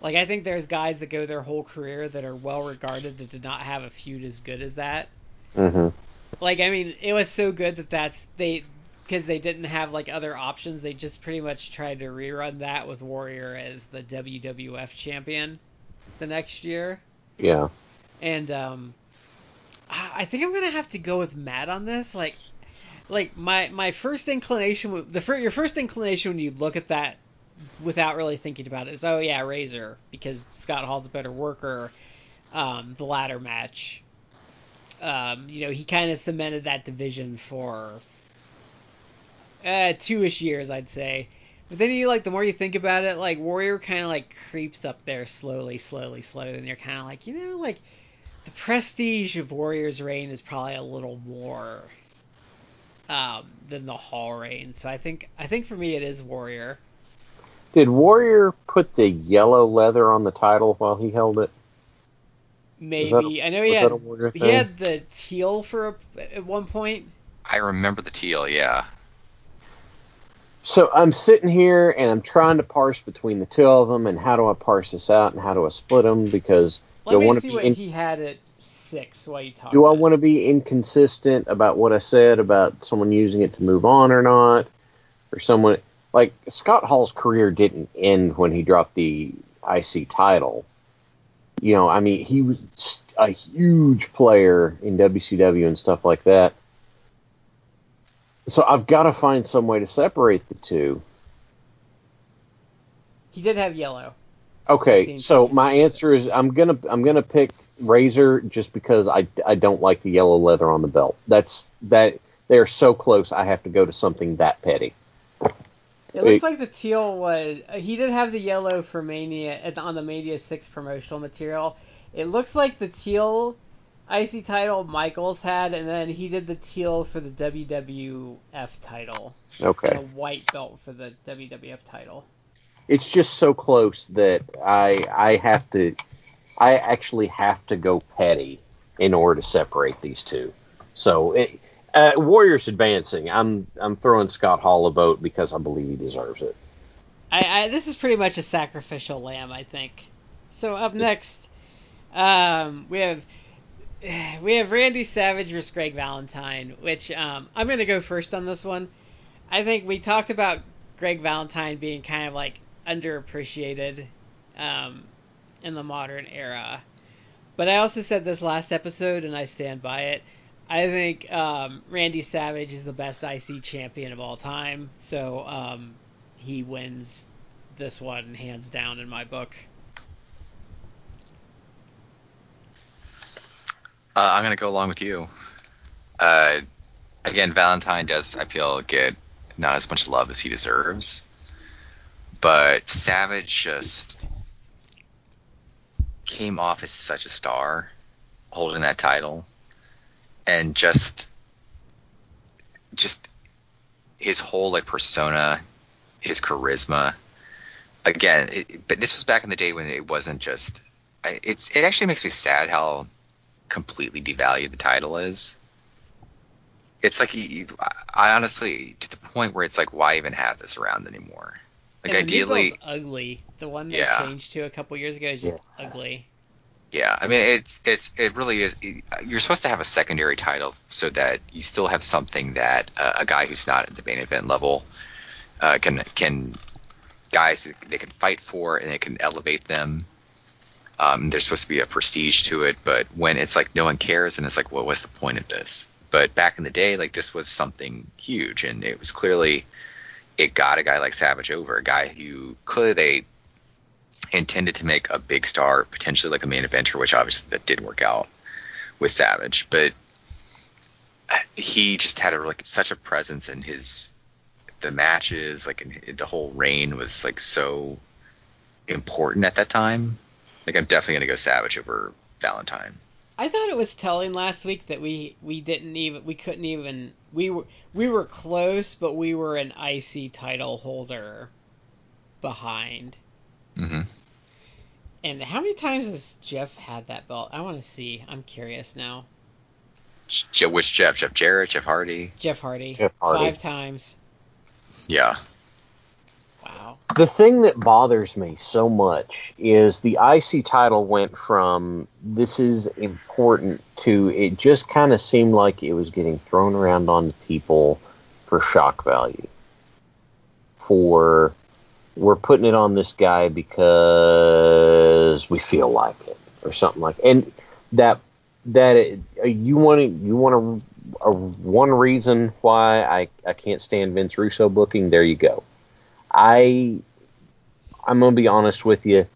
Like I think there's guys that go their whole career that are well regarded that did not have a feud as good as that. hmm Like I mean, it was so good that that's they because they didn't have like other options. They just pretty much tried to rerun that with Warrior as the WWF champion the next year. Yeah. And um, I I think I'm gonna have to go with Matt on this. Like, like my my first inclination, the your first inclination when you look at that without really thinking about it is, oh yeah, Razor because Scott Hall's a better worker. Um, the ladder match, um, you know, he kind of cemented that division for uh, two-ish years, I'd say. But then you like the more you think about it, like Warrior kind of like creeps up there slowly, slowly, slowly, and you're kind of like, you know, like the prestige of Warrior's reign is probably a little more um, than the Hall reign. So I think I think for me it is Warrior. Did Warrior put the yellow leather on the title while he held it? Maybe I know he had that a Warrior he had the teal for a, at one point. I remember the teal. Yeah, So I'm sitting here and I'm trying to parse between the two of them and how do I parse this out and how do I split them because Let do me want to see be what in, he had at six. While you talk. do I want to be inconsistent about what I said about someone using it to move on or not or someone like Scott Hall's career didn't end when he dropped the IC title. You know, I mean, he was a huge player in WCW and stuff like that. So I've got to find some way to separate the two. He did have yellow. Okay, so my answer is I'm gonna I'm gonna pick Razor just because I, I don't like the yellow leather on the belt. That's that they're so close. I have to go to something that petty. It looks like the teal was. He did have the yellow for Mania on the Mania Six promotional material. It looks like the teal IC title Michaels had, and then he did the teal for the WWF title and a white belt for the WWF title. It's just so close that I I have to I actually have to go petty in order to separate these two. So it, uh, Warriors advancing. I'm I'm throwing Scott Hall a vote because I believe he deserves it. I, I this is pretty much a sacrificial lamb, I think. So up next, um, we have we have Randy Savage versus Greg Valentine, which um, I'm gonna go first on this one. I think we talked about Greg Valentine being kind of like underappreciated um, in the modern era. But I also said this last episode, and I stand by it. I think um, Randy Savage is the best IC champion of all time, so um, he wins this one hands down in my book. Uh, I'm gonna go along with you. Uh, again, Valentine does I feel get not as much love as he deserves, but Savage just came off as such a star, holding that title, and just just his whole like persona, his charisma. Again, it, but this was back in the day when it wasn't just. It's it actually makes me sad how completely devalued the title is. It's like you, I honestly to the point where it's like why even have this around anymore? Like and ideally, belt's ugly. The one they Yeah. changed to a couple years ago is just ugly. Yeah, I mean it's it's it really is. You're supposed to have a secondary title so that you still have something that uh, a guy who's not at the main event level uh, can can guys who- they can fight for and it can elevate them. Um, there's supposed to be a prestige to it, but when it's like no one cares and it's like, well, what's the point of this? But back in the day, like this was something huge, and it was clearly it got a guy like Savage over, a guy who clearly they intended to make a big star, potentially like a main eventer, which obviously that did work out with Savage, but uh, he just had a like such a presence in his the matches, like in, the whole reign was like so important at that time. Like I'm definitely gonna go Savage over Valentine. I thought it was telling last week that we we didn't even we couldn't even we were we were close, but we were an IC title holder behind. hmm And how many times has Jeff had that belt? I want to see. I'm curious now. Je- which Jeff? Jeff Jarrett, Jeff Hardy. Jeff Hardy. Jeff Hardy. Five times. Yeah, The thing that bothers me so much is the IC title went from this is important to it just kind of seemed like it was getting thrown around on people for shock value. For we're putting it on this guy because we feel like it or something like and that that it, you want to you want to one reason why I, I can't stand Vince Russo booking? There you go I I'm gonna be honest with you.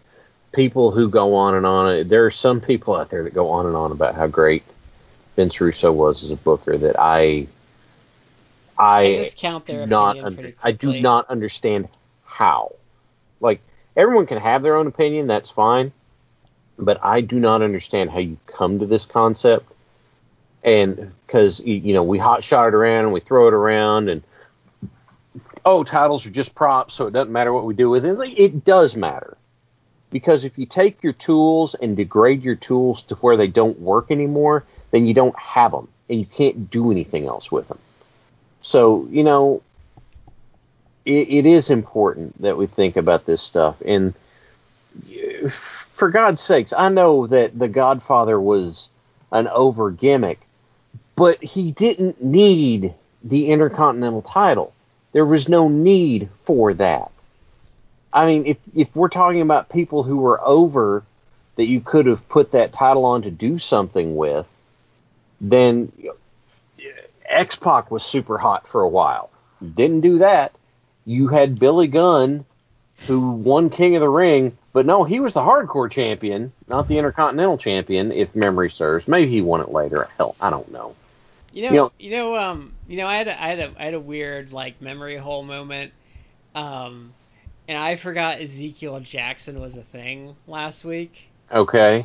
People who go on and on, there are some people out there that go on and on about how great Vince Russo was as a booker. That I I discount their do not under, I do not understand how. Like everyone can have their own opinion, that's fine. But I do not understand how you come to this concept. And because you know we hot shot it around and we throw it around and oh titles are just props, so it doesn't matter what we do with it. It does matter because if you take your tools and degrade your tools to where they don't work anymore, then you don't have them and you can't do anything else with them. So you know, it, it is important that we think about this stuff. And for God's sakes, I know that The Godfather was an over gimmick, but he didn't need the Intercontinental title. There was no need for that. I mean, if if we're talking about people who were over that you could have put that title on to do something with, then X Pac was super hot for a while. Didn't do that. You had Billy Gunn, who won King of the Ring, but no, he was the hardcore champion, not the Intercontinental champion, if memory serves. Maybe he won it later. Hell, I don't know. You know, You know- you know, um, you know, I had a, I had a, I had a weird like memory hole moment, um, and I forgot Ezekiel Jackson was a thing last week, Okay. and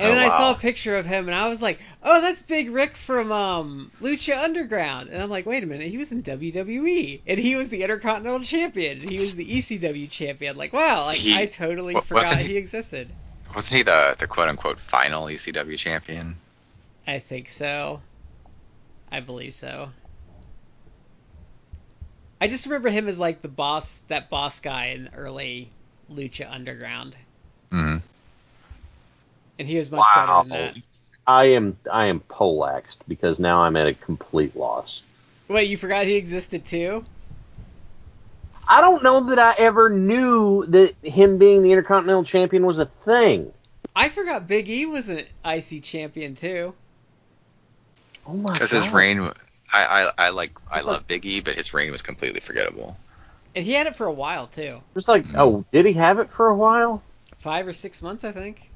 Oh, then I saw a picture of him, and I was like, oh, that's Big Rick from um Lucha Underground, and I'm like, wait a minute, he was in WWE, and he was the Intercontinental Champion, and he was the ECW Champion, like wow, like He- I totally wa- forgot he, he- existed. wasn't he the the quote unquote final ECW champion? I think so. I believe so. I just remember him as like the boss, that boss guy in early Lucha Underground, hmm and he was much Wow. better than that. I am I am polaxed because now I'm at a complete loss. Wait, you forgot he existed too? I don't know that I ever knew that him being the Intercontinental Champion was a thing. I forgot Big E was an IC champion too. Oh my Because his God. reign, I, I I like I love Big E, but his reign was completely forgettable. And he had it for a while too. It was like, oh, did he have it for a while? Five or six months, I think.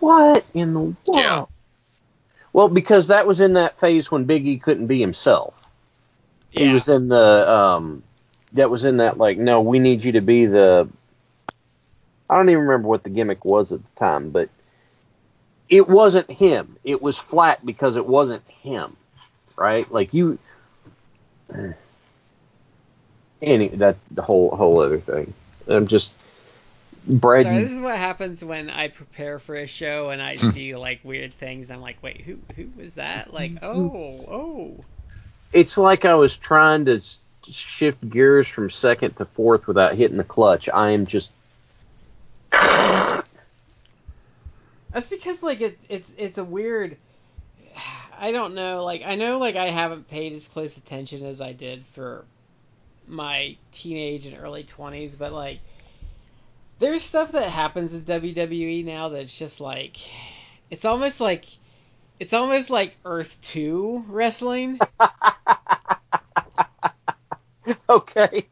What in the world? Yeah. Well, because that was in that phase when Biggie couldn't be himself. Yeah. He was in the um that was in that like no, we need you to be the I don't even remember what the gimmick was at the time, but it wasn't him. It was flat because it wasn't him. Right? Like you any that the whole whole other thing. I'm just Brad Sorry, this is what happens when I prepare for a show and I hmm. see like weird things. I'm like, wait, who who was that? Like, hmm. oh, oh. it's like I was trying to shift gears from second to fourth without hitting the clutch. I am just That's because like it, it's it's a weird. I don't know. Like I know like I haven't paid as close attention as I did for my teenage and early twenties, but like there's stuff that happens in WWE now that's just like it's almost like it's almost like Earth Two wrestling. [LAUGHS] okay.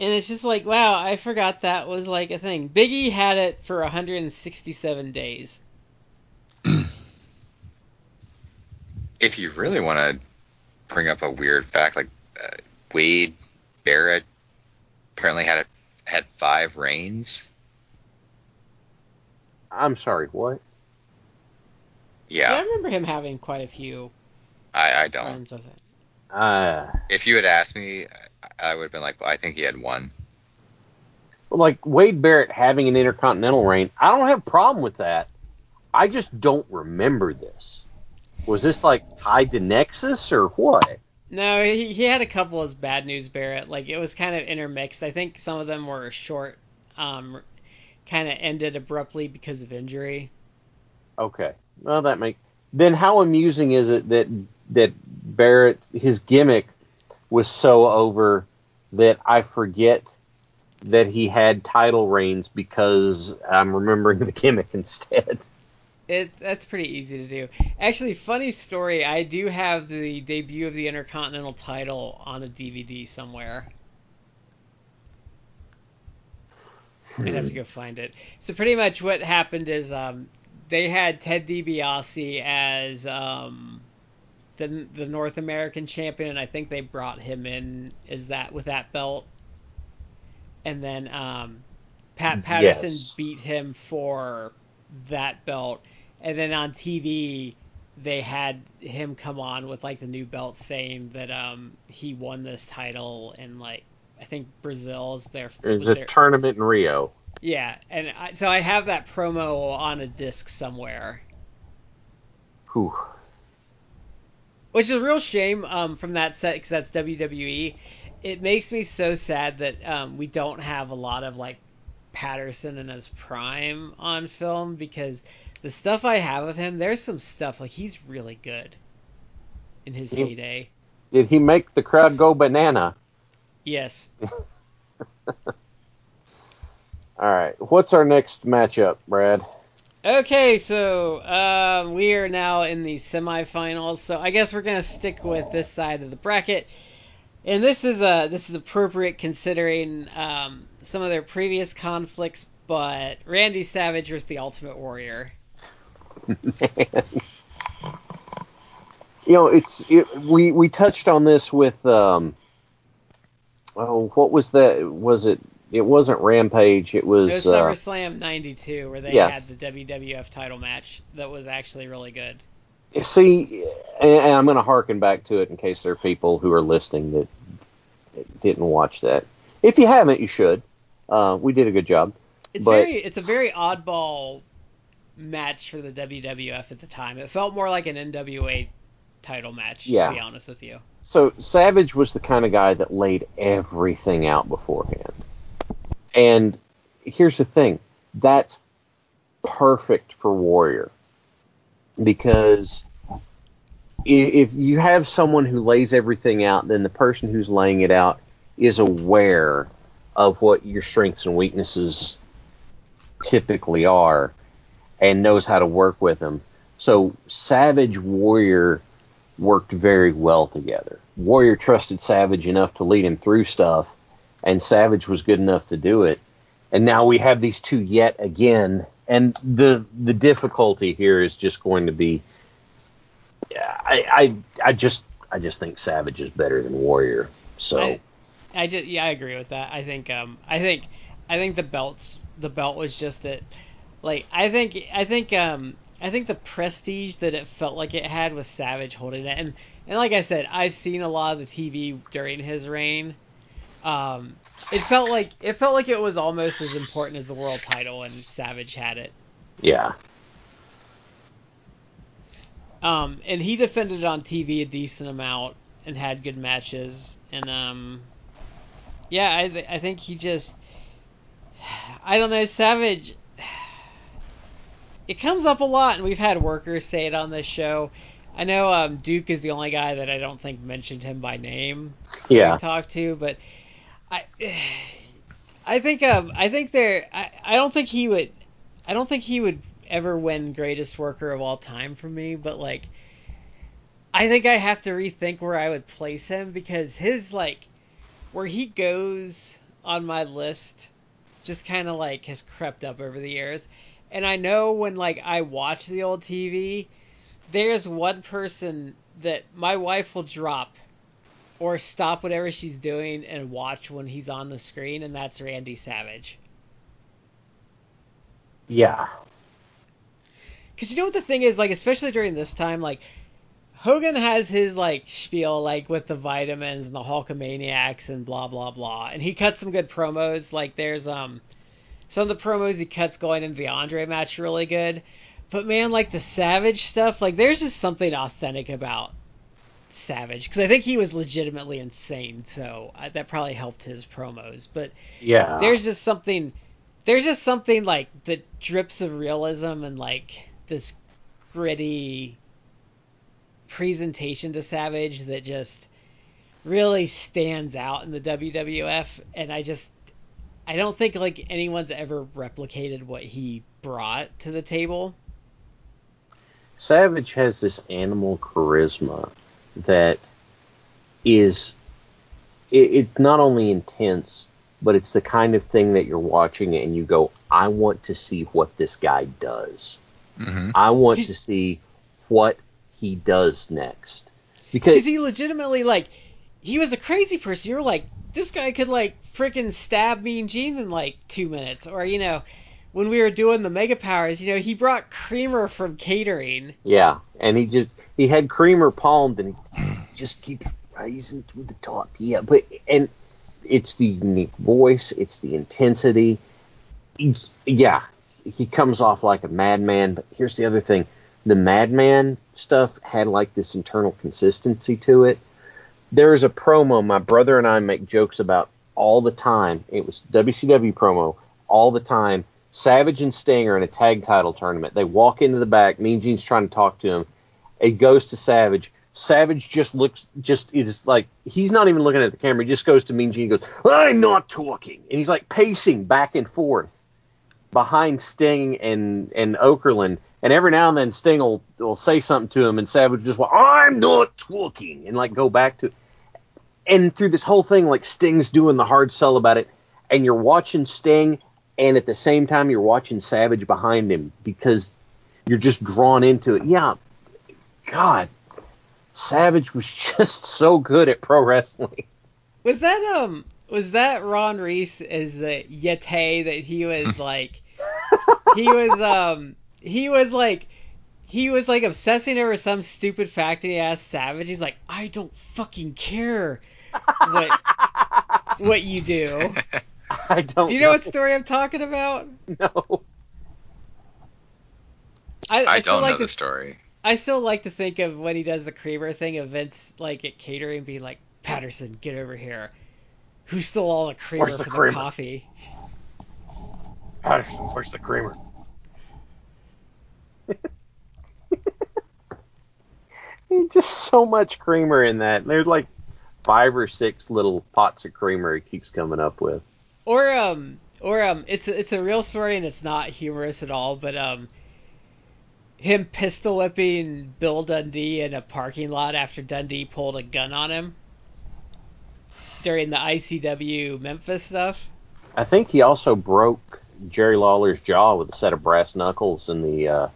And it's just like, wow, I forgot that was like a thing. Biggie had it for 167 days. [CLEARS THROAT] If you really want to bring up a weird fact, like uh, Wade Barrett apparently had a, had five reigns. I'm sorry. What? Yeah, I remember him having quite a few I, I don't. runs. Uh, If you had asked me, I- I would have been like, well, I think he had one. like Wade Barrett having an intercontinental reign, I don't have a problem with that. I just don't remember this. Was this like tied to Nexus or what? No, he, he had a couple as bad news Barrett. Like it was kind of intermixed. I think some of them were short, um, kind of ended abruptly because of injury. Okay. Well, that make then how amusing is it that that Barrett his gimmick was so over that I forget that he had title reigns because I'm remembering [LAUGHS] the gimmick instead. It that's pretty easy to do. Actually, funny story. I do have the debut of the Intercontinental title on a DVD somewhere. I'd have to go find it. So pretty much what happened is um, they had Ted DiBiase as um, the the North American champion, and I think they brought him in is that with that belt. And then um, Pat Patterson Yes. beat him for that belt, and then on TV they had him come on with like the new belt, saying that um, he won this title in like I think Brazil's their There's a their- tournament in Rio. yeah, and I, so I have that promo on a disc somewhere, Whew. Which is a real shame um, from that set because that's WWE. It makes me so sad that um, we don't have a lot of like Patterson in his prime on film because the stuff I have of him, there's some stuff like he's really good in his He- heyday. Did he make the crowd go banana? Yes. [LAUGHS] All right. What's our next matchup, Brad? Okay, so um, we are now in the semifinals. So I guess we're gonna stick with this side of the bracket, and this is uh this is appropriate considering um, some of their previous conflicts. But Randy Savage was the Ultimate Warrior. [LAUGHS] you know, it's it, we we touched on this with um. Oh, what was that? Was it? It wasn't Rampage. It was. It was uh, SummerSlam '92 where they yes. had the WWF title match that was actually really good. See, and and I'm going to harken back to it in case there are people who are listening that didn't watch that. If you haven't, you should. Uh, we did a good job. It's But- very it's a very oddball match for the WWF at the time. It felt more like an NWA title match, Yeah. to be honest with you. So Savage was the kind of guy that laid everything out beforehand. And here's the thing, that's perfect for Warrior. Because if you have someone who lays everything out, then the person who's laying it out is aware of what your strengths and weaknesses typically are and knows how to work with them. So Savage Warrior worked very well together. Warrior trusted Savage enough to lead him through stuff, and Savage was good enough to do it. And now we have these two yet again and the the difficulty here is just going to be. I I I just I just think Savage is better than Warrior. So I, I just yeah, I agree with that. I think um I think I think the belts the belt was just it. Like I think I think um I think the prestige that it felt like it had with Savage holding it, and and like I said, I've seen a lot of the TV during his reign. Um, it felt like it felt like it was almost as important as the world title, and Savage had it. yeah, Um, and he defended on TV a decent amount and had good matches. And um, yeah, I th- I think he just I don't know Savage. It comes up a lot, and we've had workers say it on this show. I know um, Duke is the only guy that I don't think mentioned him by name. yeah. we talked to, but I, [SIGHS] I think um, I think there, I, I don't think he would, I don't think he would ever win greatest worker of all time for me, but like, I think I have to rethink where I would place him because his like, where he goes on my list, just kind of like has crept up over the years, and I know when like I watch the old TV, there's one person that my wife will drop or stop whatever she's doing and watch when he's on the screen, and that's Randy Savage. Yeah. Because you know what the thing is, like, especially during this time, like, Hogan has his, like, spiel, like, with the vitamins and the Hulkamaniacs and blah, blah, blah. And he cuts some good promos. Like, there's, um, some of the promos he cuts going into the Andre match really good. But man, like, the Savage stuff, like, there's just something authentic about Savage. Because I think he was legitimately insane, so uh, that probably helped his promos. But Yeah. there's just something there's just something like that drips of realism and like this gritty presentation to Savage that just really stands out in the WWF and I just I don't think like anyone's ever replicated what he brought to the table. Savage has this animal charisma that is it, it's not only intense, but it's the kind of thing that you're watching and you go, I want to see what this guy does. hmm I want He's- to see what he does next. Because Because he legitimately like he was a crazy person. You're like, this guy could like freaking stab Mean Gene in like two minutes, or you know, when we were doing the Mega Powers, you know, he brought creamer from catering. yeah, and he just he had Creamer palmed and he just keep rising to the top. Yeah, but and it's the unique voice, it's the intensity. Yeah, he comes off like a madman. But here's the other thing: the madman stuff had like this internal consistency to it. There is a promo my brother and I make jokes about all the time. It was WCW promo all the time. Savage and Sting are in a tag title tournament. They walk into the back. Mean Gene's trying to talk to him. It goes to Savage. Savage just looks, just is like he's not even looking at the camera. He just goes to Mean Gene. and Goes, I'm not talking, and he's like pacing back and forth behind Sting and and Okerlund. And every now and then Sting will, will say something to him, and Savage just like, I'm not talking, and like go back to. And through this whole thing, like Sting's doing the hard sell about it, and you're watching Sting, and at the same time you're watching Savage behind him because you're just drawn into it. Yeah, God, Savage was [LAUGHS] just so good at pro wrestling. Was that um was that Ron Reis as the Yeti that he was [LAUGHS] like he was um he was like he was like obsessing over some stupid fact and he asked Savage, he's like, I don't fucking care what what you do. [LAUGHS] [LAUGHS] I don't. Do you know what story I'm talking about? No. I, I still don't like know to, the story. I still like to think of when he does the creamer thing of Vince like at catering being like, Patterson, get over here. Who stole all the creamer Where's the for creamer?" the coffee? Patterson, where's the creamer? [LAUGHS] Just so much creamer in that. There's like five or six little pots of creamer he keeps coming up with. Or um or um it's it's a real story and it's not humorous at all, but um him pistol whipping Bill Dundee in a parking lot after Dundee pulled a gun on him during the ICW Memphis stuff. I think he also broke Jerry Lawler's jaw with a set of brass knuckles in the uh,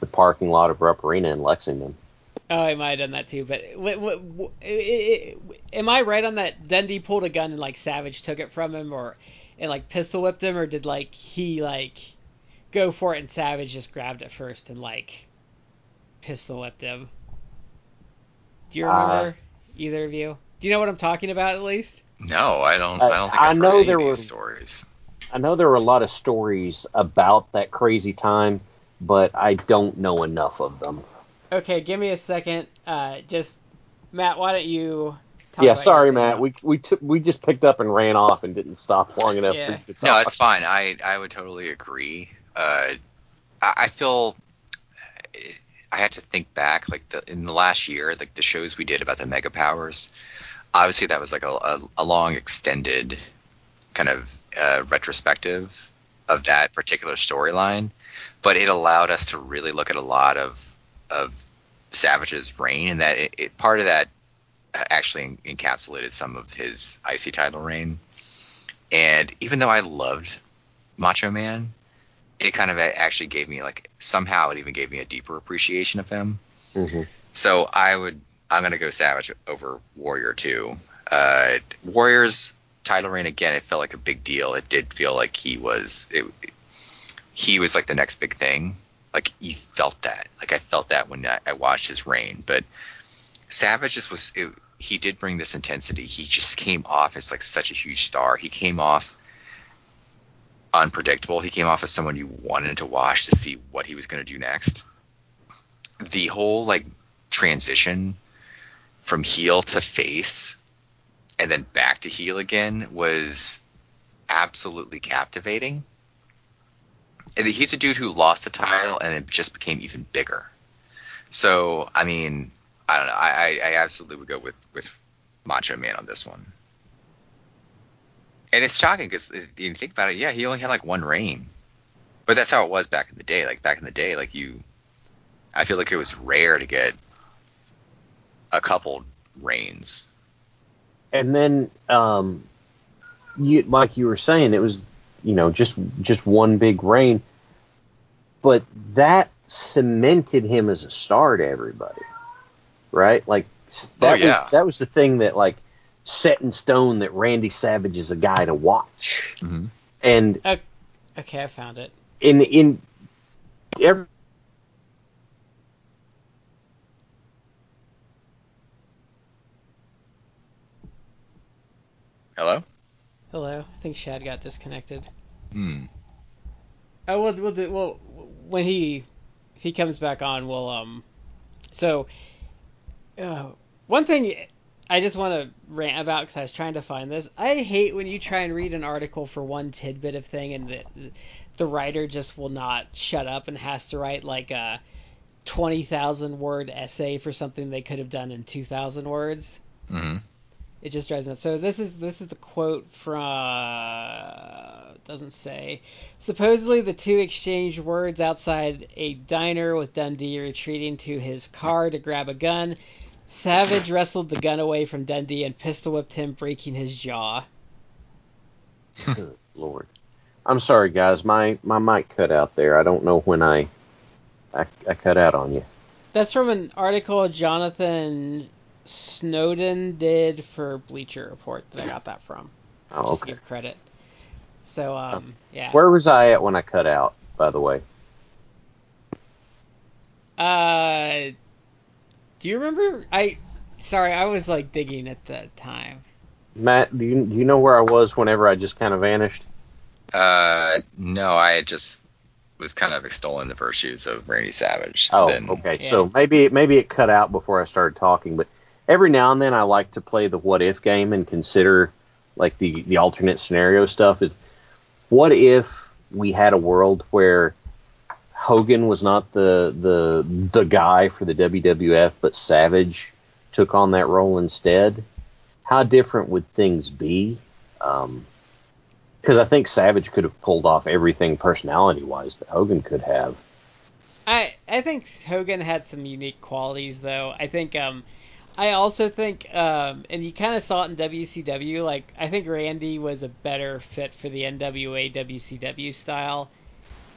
the parking lot of Rupp Arena in Lexington. Oh, I might have done that too. But what, what, what, am I right on that? Dundee pulled a gun and like Savage took it from him, or and like pistol whipped him, or did like he like go for it and Savage just grabbed it first and like pistol whipped him? Do you remember uh, either of you? Do you know what I'm talking about at least? No, I don't. I don't think I've I know there were stories. I know there were a lot of stories about that crazy time, but I don't know enough of them. Okay, give me a second. Uh, just Matt, why don't you? yeah, sorry, Matt. We we took we just picked up and ran off and didn't stop long enough. Yeah. No, that's fine. I I would totally agree. Uh, I, I feel I had to think back, like the in the last year, like the shows we did about the mega powers. Obviously, that was like a, a, a long, extended kind of uh, retrospective of that particular storyline, but it allowed us to really look at a lot of of Savage's reign, and that it, it, part of that actually encapsulated some of his IC title reign. And even though I loved Macho Man, it kind of actually gave me like somehow it even gave me a deeper appreciation of him. Mm-hmm. So I would I'm gonna go Savage over Warrior too. Uh, Warriors title reign again. It felt like a big deal. It did feel like he was it, he was like the next big thing. Like you felt that. Like I felt that when I, I watched his reign. But Savage just was. It, he did bring this intensity. He just came off as like such a huge star. He came off unpredictable. He came off as someone you wanted to watch to see what he was going to do next. The whole like transition from heel to face and then back to heel again was absolutely captivating. And he's a dude who lost the title and it just became even bigger. So, I mean, I don't know. I, I absolutely would go with, with Macho Man on this one and it's shocking because you think about it, yeah, he only had like one reign, but that's how it was back in the day. Like back in the day, like you, I feel like it was rare to get a couple reigns. And then, um, you like you were saying, it was you know just just one big reign, but that cemented him as a star to everybody, right? Like that oh, yeah. was that was the thing that like set in stone that Randy Savage is a guy to watch. Mm-hmm. And okay, I found it. In in every Hello. Hello. I think Shad got disconnected. Hmm. Oh, we'll, we'll, do, well, when he if he comes back on, we'll um. So, uh, one thing I just want to rant about because I was trying to find this. I hate when you try and read an article for one tidbit of thing and the, the writer just will not shut up and has to write like a 20,000 word essay for something they could have done in 2,000 words. Mm-hmm. It just drives me. nuts. So this is this is the quote from doesn't say. Supposedly the two exchanged words outside a diner with Dundee retreating to his car to grab a gun. Savage wrestled the gun away from Dundee and pistol whipped him, breaking his jaw. Good Lord. I'm sorry, guys. My my mic cut out there. I don't know when I I, I cut out on you. That's from an article Jonathan Snowden did for Bleacher Report that I got that from. Oh, Just okay. give credit. So um, yeah. Where was I at when I cut out? By the way. Uh, do you remember? I sorry, I was like digging at the time. Matt, do you do you know where I was whenever I just kind of vanished? Uh, no, I just was kind of extolling the virtues of Randy Savage. Oh, then, okay. Yeah. So maybe maybe it cut out before I started talking, but every now and then I like to play the what if game and consider like the the alternate scenario stuff. Is what if we had a world where Hogan was not the the the guy for the WWF, but Savage took on that role instead. How different would things be? Because um, I think Savage could have pulled off everything personality wise that Hogan could have. I I think Hogan had some unique qualities though. I think um I also think, um, and you kind of saw it in WCW. Like, I think Randy was a better fit for the NWA WCW style,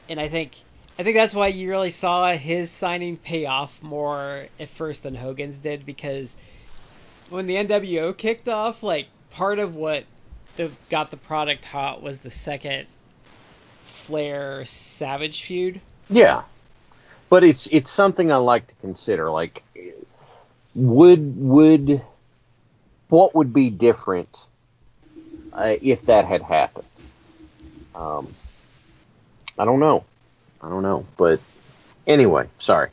and I think, I think that's why you really saw his signing pay off more at first than Hogan's did because when the NWO kicked off, like part of what the, got the product hot was the second Flair Savage feud. Yeah, but it's it's something I like to consider. Like, would would what would be different uh, if that had happened? Um, I don't know. I don't know. But anyway, sorry.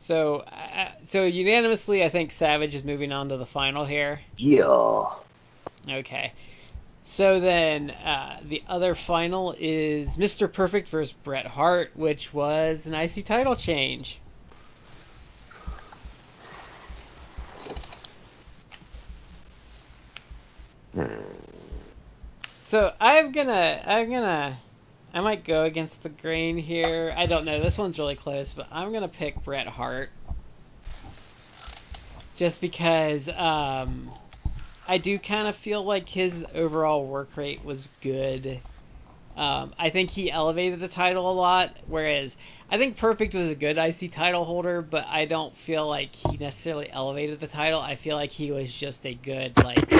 So, uh, so unanimously, I think Savage is moving on to the final here. Yeah. Okay. So then, uh, the other final is Mr. Perfect versus Bret Hart, which was an IC title change. So I'm gonna, I'm gonna, I might go against the grain here. I don't know. This one's really close, but I'm gonna pick Bret Hart, just because um, I do kind of feel like his overall work rate was good. Um, I think he elevated the title a lot, whereas I think Perfect was a good IC title holder, but I don't feel like he necessarily elevated the title. I feel like he was just a good like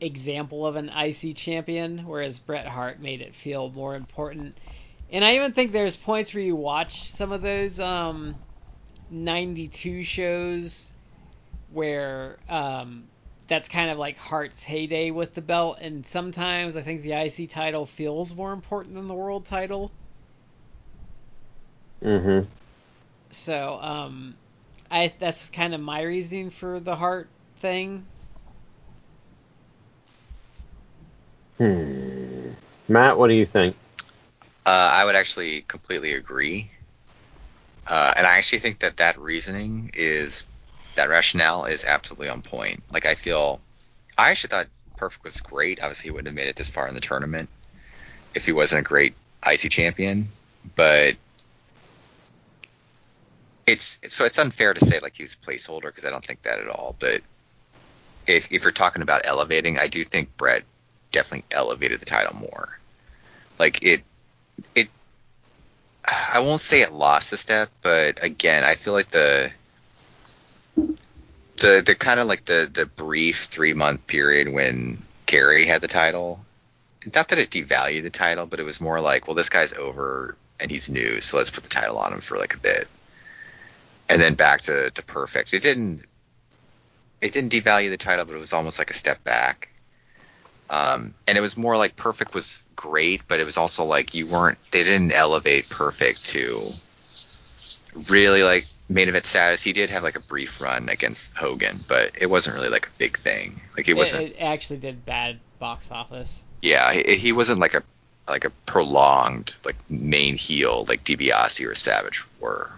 example of an IC champion, whereas Bret Hart made it feel more important. And I even think there's points where you watch some of those um, 92 shows where um, that's kind of like Hart's heyday with the belt, and sometimes I think the IC title feels more important than the world title. Mm-hmm. So, um, I that's kind of my reasoning for the Hart thing. Hmm. Matt, what do you think? Uh, I would actually completely agree. Uh, and I actually think that that reasoning is that rationale is absolutely on point. Like I feel, I actually thought Perfect was great. Obviously, he wouldn't have made it this far in the tournament if he wasn't a great IC champion. But it's, it's so it's unfair to say like he was a placeholder because I don't think that at all. But if if you're talking about elevating, I do think Bret definitely elevated the title more. Like it, it. I won't say it lost a step, but again, I feel like the the the kind of like the the brief three month period when Kerry had the title. Not that it devalued the title, but it was more like, well, this guy's over and he's new, so let's put the title on him for like a bit, and then back to to perfect. It didn't it didn't devalue the title, but it was almost like a step back. Um, and it was more like perfect was great, but it was also like you weren't they didn't elevate perfect to really like main event status. He did have like a brief run against Hogan, but it wasn't really like a big thing. Like it It, wasn't. it actually did bad box office. yeah, he, he wasn't like a like a prolonged like main heel like DiBiase or Savage were.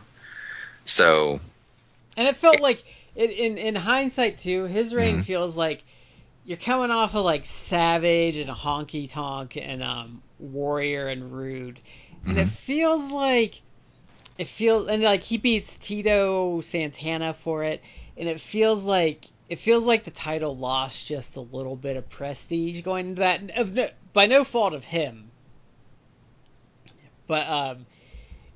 So And it felt like, in in, in hindsight too, his reign Mhm. feels like you're coming off of like Savage and Honky Tonk and um, Warrior and Rude, and it Mhm. feels like it feels and like he beats Tito Santana for it, and it feels like it feels like the title lost just a little bit of prestige going into that, of no, by no fault of him. But um,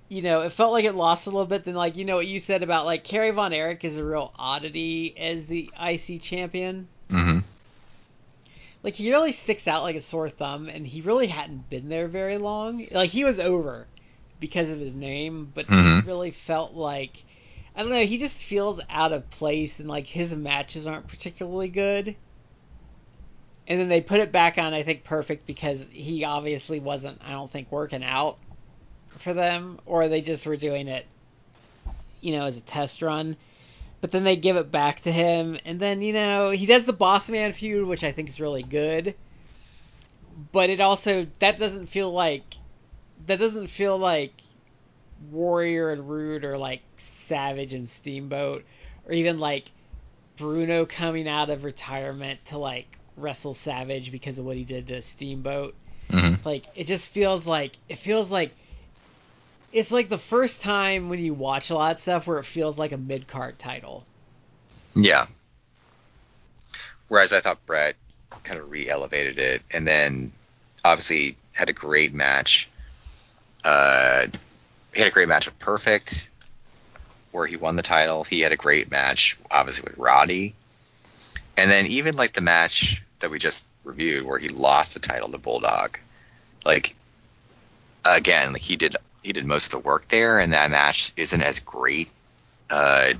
you know, it felt like it lost a little bit. Then, like you know what you said about like Kerry Von Erich is a real oddity as the IC champion. mhm. Like he really sticks out like a sore thumb, and he really hadn't been there very long. Like he was over because of his name, but Mhm. he really felt like I don't know. He just feels out of place, and like his matches aren't particularly good. And then they put it back on, I think, perfect because he obviously wasn't, I don't think, working out for them, or they just were doing it, you know, as a test run. But then they give it back to him, and then you know he does the Boss Man feud, which I think is really good. But it also that doesn't feel like that doesn't feel like Warrior and Rude or like Savage and Steamboat, or even like Bruno coming out of retirement to like wrestle Savage because of what he did to Steamboat Mhm. like it just feels like it feels like it's like the first time when you watch a lot of stuff where it feels like a mid card title. Yeah. Whereas I thought Bret kind of re-elevated it, and then obviously had a great match. Uh, he had a great match with Perfect, where he won the title. He had a great match, obviously with Roddy, and then even like the match that we just reviewed, where he lost the title to Bulldog. Like again, like he did he did most of the work there, and that match isn't as great. Uh,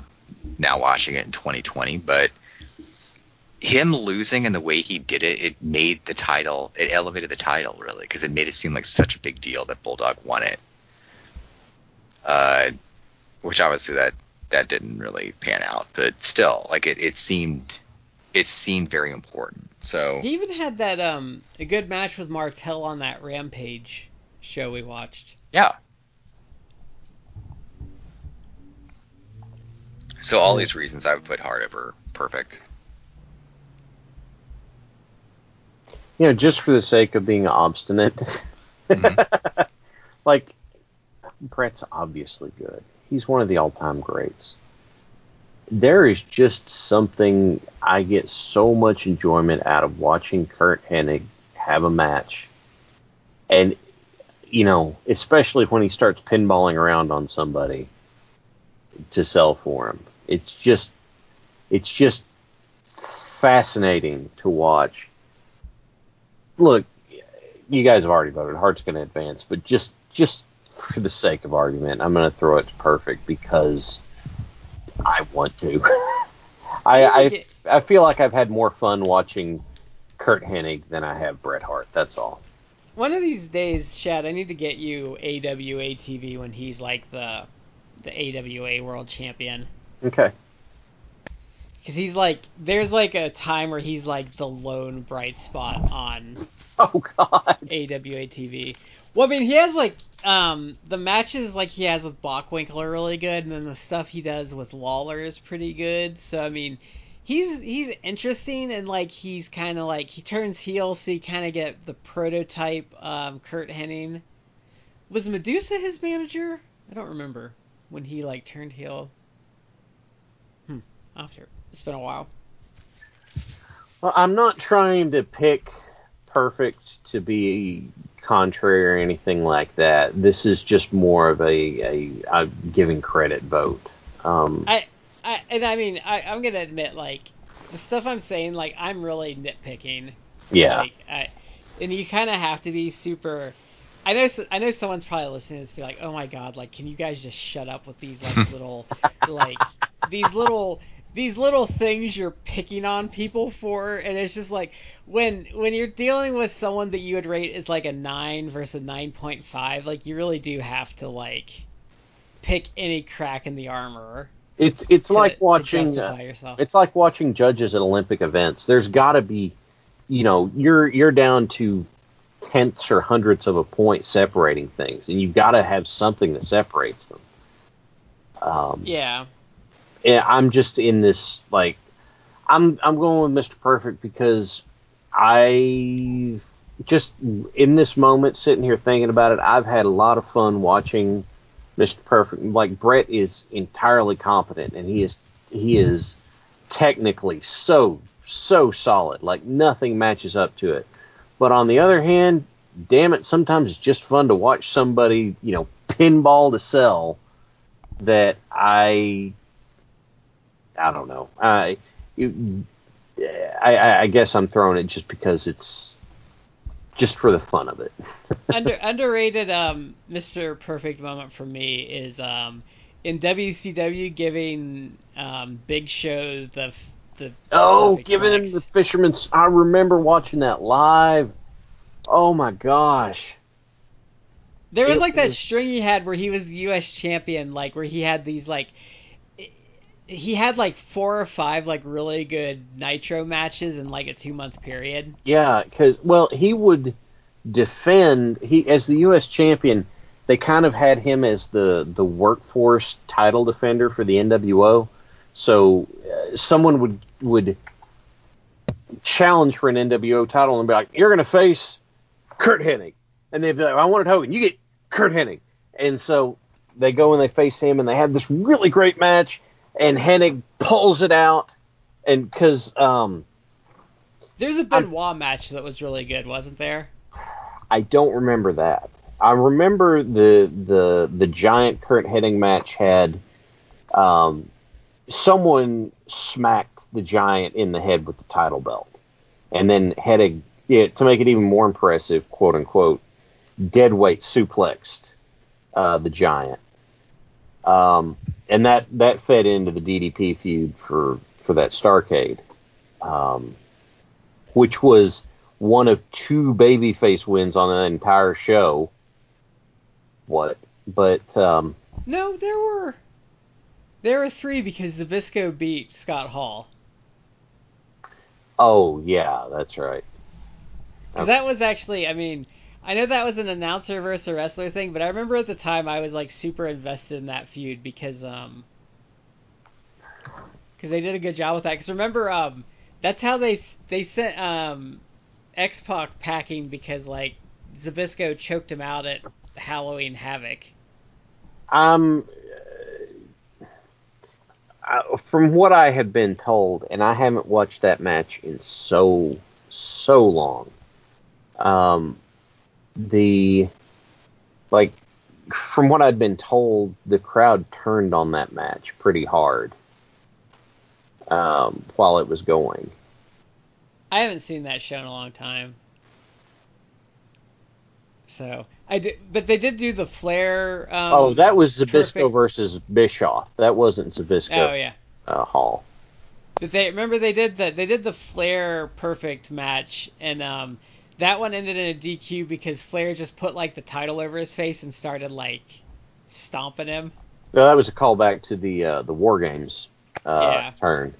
now watching it in 2020, but him losing and the way he did it, it made the title, it elevated the title really because it made it seem like such a big deal that Bulldog won it. Uh, which obviously that that didn't really pan out, but still, like it, it seemed, it seemed very important. So He even had that um a good match with Martel on that Rampage show we watched. yeah. So all these reasons I would put hard over perfect. You know, just for the sake of being obstinate. Mhm. [LAUGHS] like, Bret's obviously good. He's one of the all time greats. There is just something I get so much enjoyment out of watching Curt Hennig have a match. And, you know, especially when he starts pinballing around on somebody to sell for him. It's just, it's just fascinating to watch. Look, you guys have already voted. Hart's going to advance, but just, just for the sake of argument, I'm going to throw it to perfect because I want to. [LAUGHS] I, I, I feel like I've had more fun watching Curt Hennig than I have Bret Hart. That's all. One of these days, Shad, I need to get you AWA TV when he's like the the AWA World Champion. Okay. Because he's like, there's like a time where he's like the lone bright spot on [LAUGHS] Oh God. AWA TV. Well, I mean, he has like um the matches like he has with Bockwinkel are really good, and then the stuff he does with Lawler is pretty good. So I mean, he's he's interesting, and like he's kind of like he turns heel, so you kind of get the prototype um, Curt Hennig. Was Medusa his manager? I don't remember when he like turned heel. Hmm. After it's been a while. Well, I'm not trying to pick perfect to be contrary or anything like that. This is just more of a, a, a giving credit vote. Um, I, I and I mean, I, I'm gonna admit, like the stuff I'm saying, like I'm really nitpicking. yeah. Like, I, and you kind of have to be super. I know. I know someone's probably listening to this, be like, "Oh my god! Like, can you guys just shut up with these like [LAUGHS] little, like these little." These little things you're picking on people for, and it's just like when when you're dealing with someone that you would rate as like a nine versus a nine point five, like you really do have to like pick any crack in the armor It's it's to, like watching uh, yourself. it's like watching judges at Olympic events. There's got to be, you know, you're you're down to tenths or hundredths of a point separating things, and you've got to have something that separates them. Um, yeah, yeah, I'm just in this like I'm I'm going with Mr. Perfect because I just in this moment sitting here thinking about it, I've had a lot of fun watching Mr. Perfect. Like Bret is entirely competent and he is he is technically so so solid. Like nothing matches up to it. But on the other hand, damn it, sometimes it's just fun to watch somebody, you know, pinball to sell that I I don't know. I, I I guess I'm throwing it just because it's just for the fun of it. [LAUGHS] Under, underrated um, Mr. Perfect moment for me is um, in WCW giving um, Big Show the the Oh, giving him the fisherman's. I remember watching that live. Oh my gosh. There was it like that was- string he had where he was the U.S. champion, like where he had these like he had like four or five like really good Nitro matches in like a two month period. Yeah, because well, he would defend. He as the U.S. champion. They kind of had him as the the workforce title defender for the NWO. So uh, someone would would challenge for an NWO title and be like, "You're going to face Curt Hennig," and they'd be like, "I wanted Hogan. You get Curt Hennig." and so they go and they face him, and they have this really great match, and Hennig pulls it out, and because um, There's a Benoit match that was really good, wasn't there? I don't remember that. I remember the the the giant Curt Hennig match had um, someone smacked the giant in the head with the title belt, and then Hennig, yeah, to make it even more impressive, quote unquote, deadweight suplexed uh, the giant, um, and that that fed into the DDP feud for for that Starcade, um, which was one of two babyface wins on an entire show. What? But um, No, there were there were three because Zbyszko beat Scott Hall. oh yeah, that's right. Because that was actually, I mean, I know that was an announcer versus a wrestler thing, but I remember at the time I was like super invested in that feud because um because they did a good job with that. Because remember um that's how they they sent um X Pac packing because like Zbyszko choked him out at Halloween Havoc. Um, uh, from what I had been told, and I haven't watched that match in so so long. Um, the like from what I'd been told, the crowd turned on that match pretty hard um, while it was going. I haven't seen that show in a long time. So I did, but they did do the Flair. Um, oh, that was Zbyszko perfect- versus Bischoff. That wasn't Zbyszko Oh yeah. uh, Hall. But they remember they did the they did the Flair perfect match, and um, that one ended in a DQ because Flair just put like the title over his face and started like stomping him, No, that was a callback to the uh, the War Games uh, Yeah. turn.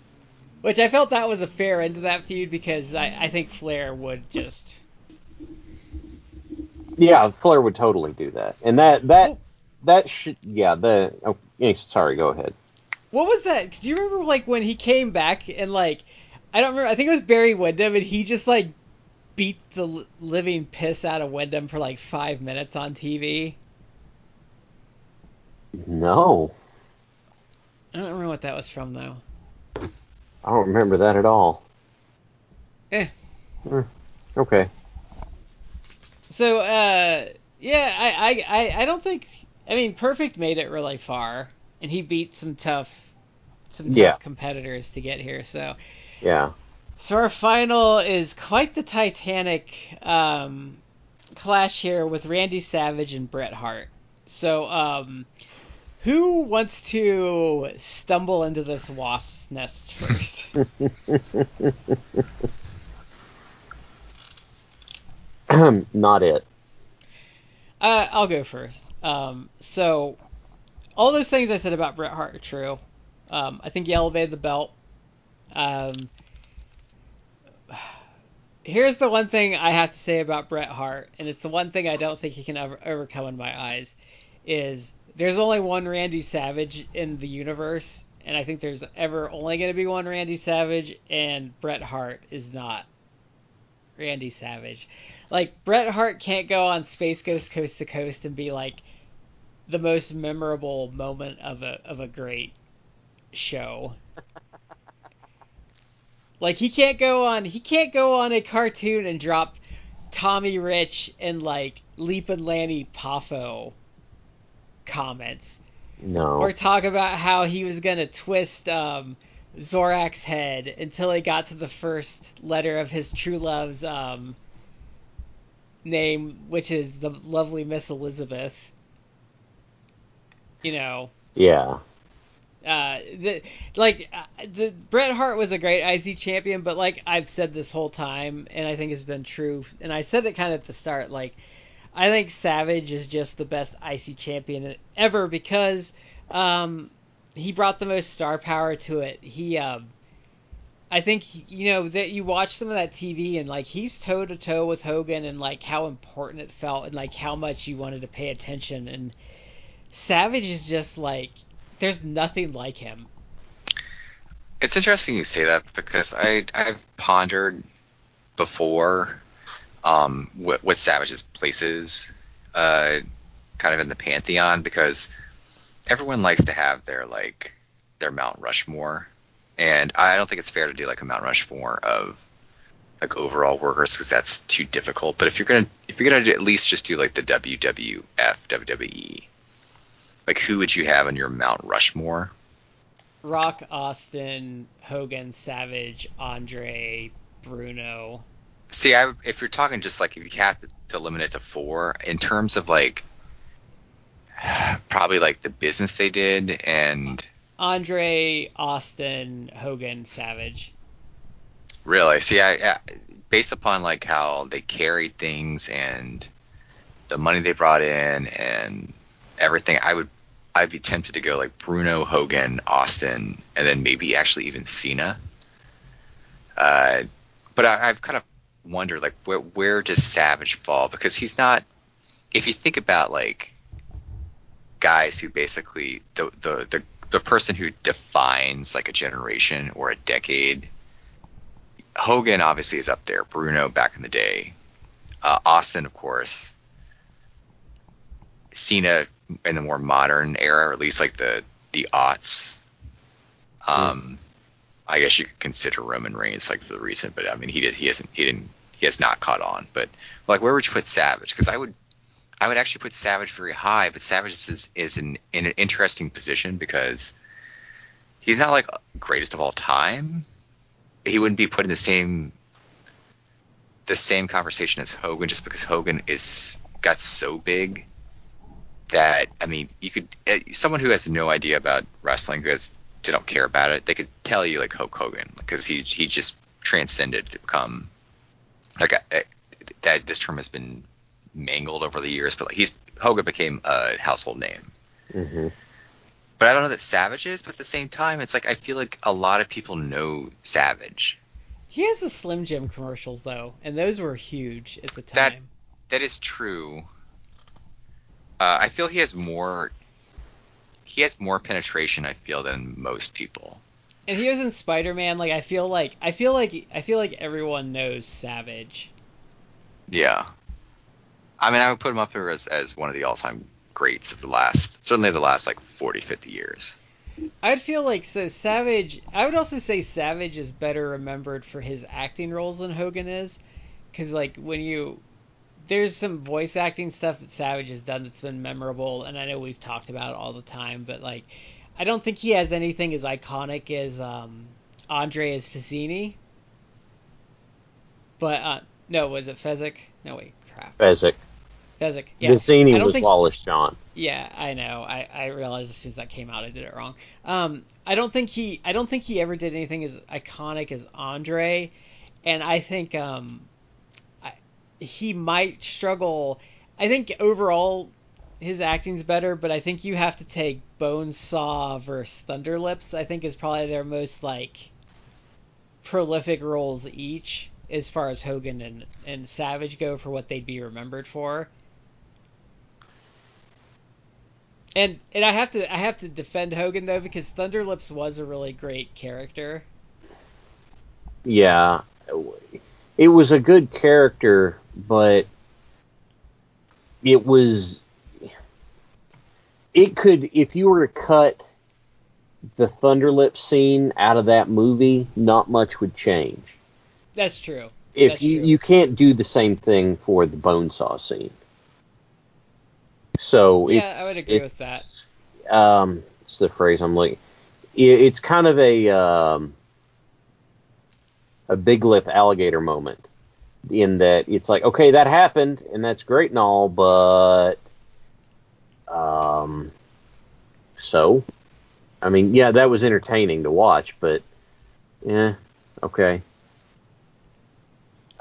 which I felt that was a fair end to that feud because I, I think Flair would just Yeah, Flair would totally do that, and that that that should yeah the oh, sorry go ahead. what was that? Do you remember like when he came back and like I don't remember I think it was Barry Windham and he just like beat the living piss out of Windham for like five minutes on TV. No, I don't remember what that was from though. I don't remember that at all. Eh. Hmm, Okay. So, uh, yeah, I, I, I, I don't think. I mean, Perfect made it really far, and he beat some tough, some tough Yeah. competitors to get here. So, Yeah. so our final is quite the Titanic um, clash here with Randy Savage and Bret Hart. So, um, who wants to stumble into this wasp's nest [LAUGHS] first? [LAUGHS] [CLEARS THROAT] Not it. Uh, I'll go first. Um, so, all those things I said about Bret Hart are true. Um, I think he elevated the belt. Um, here's the one thing I have to say about Bret Hart, and it's the one thing I don't think he can ever overcome in my eyes, is there's only one Randy Savage in the universe, and I think there's ever only going to be one Randy Savage, and Bret Hart is not Randy Savage. Like Bret Hart can't go on Space Ghost Coast to Coast and be like the most memorable moment of a of a great show. [LAUGHS] like he can't go on he can't go on a cartoon and drop Tommy Rich and like Leaping Lanny Poffo comments No. or talk about how he was gonna twist um, Zorak's head until he got to the first letter of his true love's um, name, which is the lovely Miss Elizabeth. You know, yeah. uh, the like uh, the Bret Hart was a great IC champion, but like I've said this whole time, and I think it's been true, and I said it kind of at the start, like I think Savage is just the best IC champion ever because um, he brought the most star power to it. He, um, I think you know that you watch some of that TV and like he's toe to toe with Hogan and like how important it felt and like how much you wanted to pay attention and Savage is just like there's nothing like him. It's interesting you say that because I I've pondered before um what, what Savage's place is uh kind of in the pantheon because everyone likes to have their like their Mount Rushmore, and I don't think it's fair to do like a Mount Rushmore of like overall workers because that's too difficult. But if you're gonna if you're gonna do, at least just do like the WWF WWE, like who would you have on your Mount Rushmore? Rock, Austin, Hogan, Savage, Andre, Bruno. See, I, if you're talking just like if you have to, to limit it to four, in terms of like probably like the business they did and Andre, Austin, Hogan, Savage. Really? See, I, I based upon like how they carried things and the money they brought in and everything, I would I'd be tempted to go like Bruno, Hogan, Austin, and then maybe actually even Cena. Uh, but I, I've kind of wondered like where where does Savage fall because he's not. If you think about like guys who basically the the the, the person who defines like a generation or a decade Hogan obviously is up there. Bruno back in the day. Uh, Austin, of course. Cena in the more modern era, or at least like the the aughts. Um, mm. I guess you could consider Roman Reigns like for the recent, but I mean he did he hasn't he didn't he has not caught on. But like where would you put Savage? Because I would I would actually put Savage very high, but Savage is is in, in an interesting position because he's not like greatest of all time, he wouldn't be put in the same the same conversation as Hogan just because Hogan is got so big that I mean you could eh, someone who has no idea about wrestling who has they don't care about it they could tell you like Hulk Hogan because he he just transcended to become like a, a, that this term has been mangled over the years but like he's Hogan became a household name. Mm-hmm. But I don't know that Savage is. But at the same time, it's like I feel like a lot of people know Savage. He has the Slim Jim commercials though, and those were huge at the time. That that is true. Uh, I feel he has more. He has more penetration. I feel than most people. And he was in Spider Man. Like I feel like I feel like I feel like everyone knows Savage. Yeah. I mean, I would put him up here as, as one of the all time greats of the last, certainly the last like 40, 50 years. I'd feel like so Savage. I would also say Savage is better remembered for his acting roles than Hogan is, because like when you there's some voice acting stuff that Savage has done that's been memorable, and I know we've talked about it all the time, but like I don't think he has anything as iconic as um, Andre as Fazzini. But uh, no, was it Fezzik? No wait, crap. Fezzik. Fezzik. Yeah. Vizzini was Wallace Shawn. Yeah, I know. I, I realized as soon as that came out, I did it wrong. Um, I don't think he I don't think he ever did anything as iconic as Andre, and I think um, I, he might struggle. I think overall his acting's better, but I think you have to take Bonesaw versus Thunderlips. I think is probably their most like prolific roles each as far as Hogan and, and Savage go for what they'd be remembered for. And and I have to I have to defend Hogan though because Thunderlips was a really great character. Yeah, it was a good character, but it was it could if you were to cut the Thunderlips scene out of that movie, not much would change. That's true. If That's you true. you can't do the same thing for the Bonesaw scene. So yeah, I would agree with that. Um, it's the phrase I'm looking. It, it's kind of a um, a big lip alligator moment in that it's like, okay, that happened and that's great and all, but um, so I mean, yeah, that was entertaining to watch, but yeah, okay.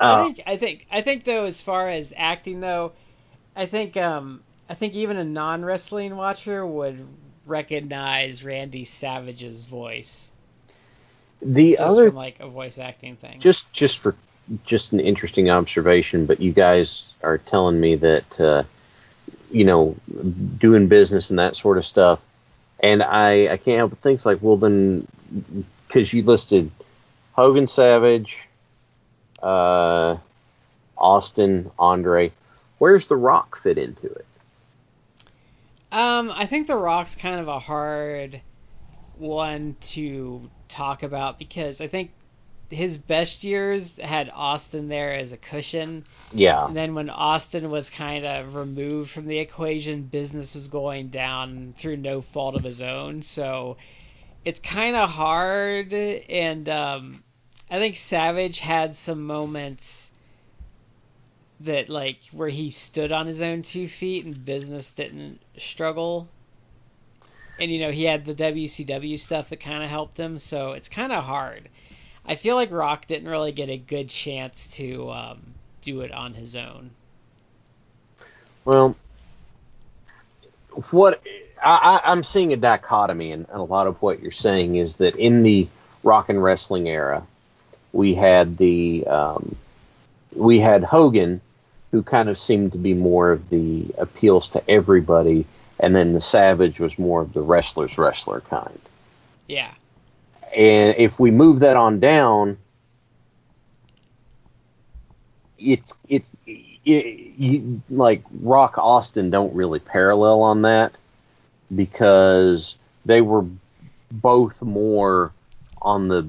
I Uh, think I think I think though as far as acting though, I think um I think even a non wrestling watcher would recognize Randy Savage's voice the just other from like a voice acting thing. just just for just an interesting observation, but you guys are telling me that uh, you know doing business and that sort of stuff, and I I can't help but think like well then because you listed Hogan Savage, uh, Austin Andre, where's The Rock fit into it? Um, I think The Rock's kind of a hard one to talk about because I think his best years had Austin there as a cushion. Yeah. And then when Austin was kind of removed from the equation, business was going down through no fault of his own. So it's kind of hard. And um, I think Savage had some moments that like where he stood on his own two feet and business didn't struggle. And you know he had the WCW stuff that kind of helped him, so it's kind of hard. I feel like Rock didn't really get a good chance to um, do it on his own. Well, what I, I'm seeing a dichotomy in a lot of what you're saying is that in the rock and wrestling era, we had the um, we had Hogan, who kind of seemed to be more of the appeals to everybody, and then the Savage was more of the wrestler's wrestler kind. Yeah. And if we move that on down, it's it's it, you, like Rock Austin don't really parallel on that because they were both more on the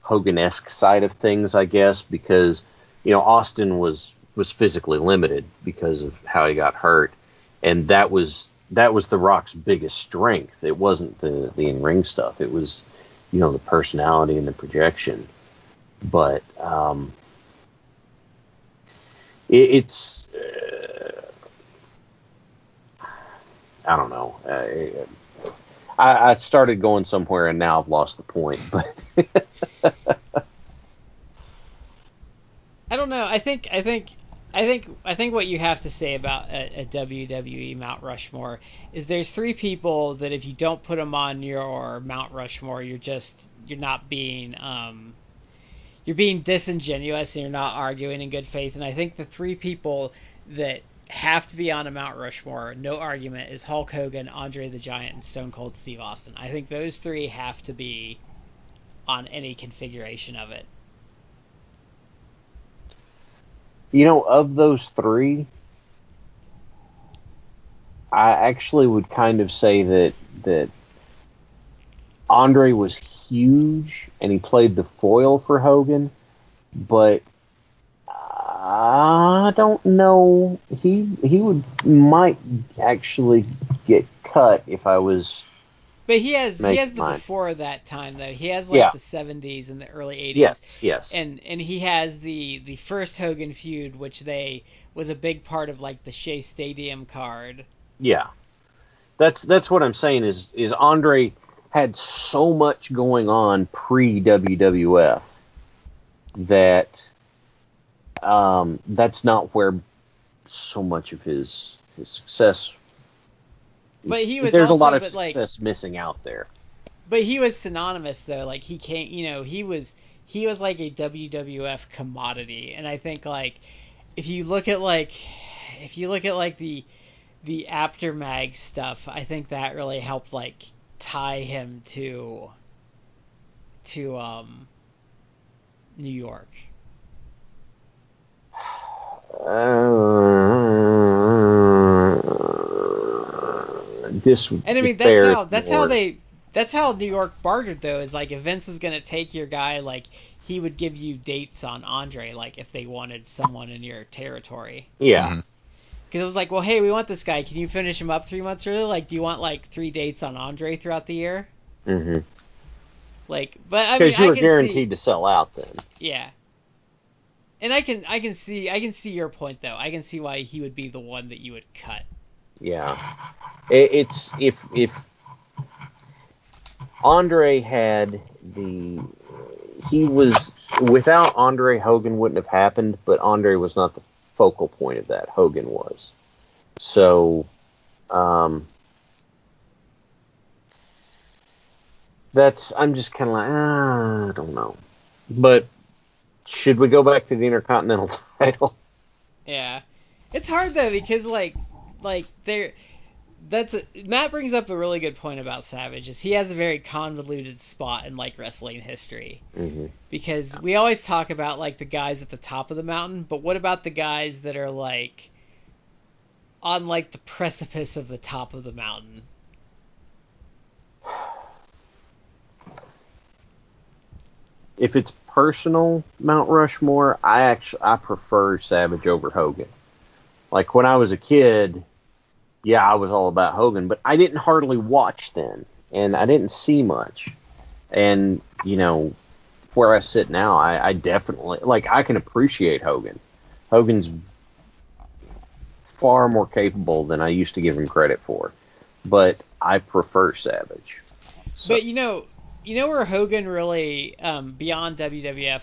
Hogan esque side of things, I guess, because you know Austin was was physically limited because of how he got hurt, and that was that was the Rock's biggest strength. It wasn't the the in ring stuff. It was you know the personality and the projection. But um, it, it's uh, I don't know. I, I started going somewhere and now I've lost the point. But [LAUGHS] I don't know. I think I think I think I think what you have to say about a, a WWE Mount Rushmore is there's three people that if you don't put them on your Mount Rushmore, you're just you're not being um, you're being disingenuous and you're not arguing in good faith. And I think the three people that have to be on a Mount Rushmore, no argument, is Hulk Hogan, Andre the Giant, and Stone Cold Steve Austin. I think those three have to be on any configuration of it. You know, of those three, I actually would kind of say that that Andre was huge and he played the foil for Hogan, but I don't know. He he would might actually get cut if I was. But he has he has the mine. before that time though. He has like Yeah. the 70s and the early 80s. Yes, yes. and and he has the the first Hogan feud, which they was a big part of like the Shea Stadium card. Yeah, that's that's what I'm saying. Is is Andre had so much going on pre WWF that um, that's not where so much of his his success. But he was There's also, a lot of but, like, success missing out there. But he was synonymous though. Like he can't, you know, he was he was like a WWF commodity, and I think like if you look at like if you look at like the the aftermag stuff, I think that really helped like tie him to to um New York. [SIGHS] Uh, this And I mean that's how that's how they that's how New York bartered though is like if Vince was gonna take your guy like he would give you dates on Andre like if they wanted someone in your territory. Yeah, Mhm. because it was like well hey we want this guy. Can you finish him up three months early? Like do you want like three dates on Andre throughout the year? Because like but I mean you I were guaranteed see to sell out then. yeah. And I can I can see I can see your point though. I can see why he would be the one that you would cut Yeah, it, it's if if Andre had the he was without Andre Hogan wouldn't have happened, but Andre was not the focal point of that. Hogan was. So um that's I'm just kind of like ah, I don't know. But should we go back to the Intercontinental [LAUGHS] title? Yeah, it's hard though because like like there that's a, Matt brings up a really good point about Savage is he has a very convoluted spot in like wrestling history hmm because we always talk about like the guys at the top of the mountain, but what about the guys that are like on like the precipice of the top of the mountain? If it's personal Mount Rushmore, I actually I prefer Savage over Hogan. Like when I was a kid, yeah, I was all about Hogan, but I didn't hardly watch then, and I didn't see much. And you know, where I sit now, I, I definitely like I can appreciate Hogan. Hogan's far more capable than I used to give him credit for, but I prefer Savage. So. But you know, you know where Hogan really um, beyond WWF.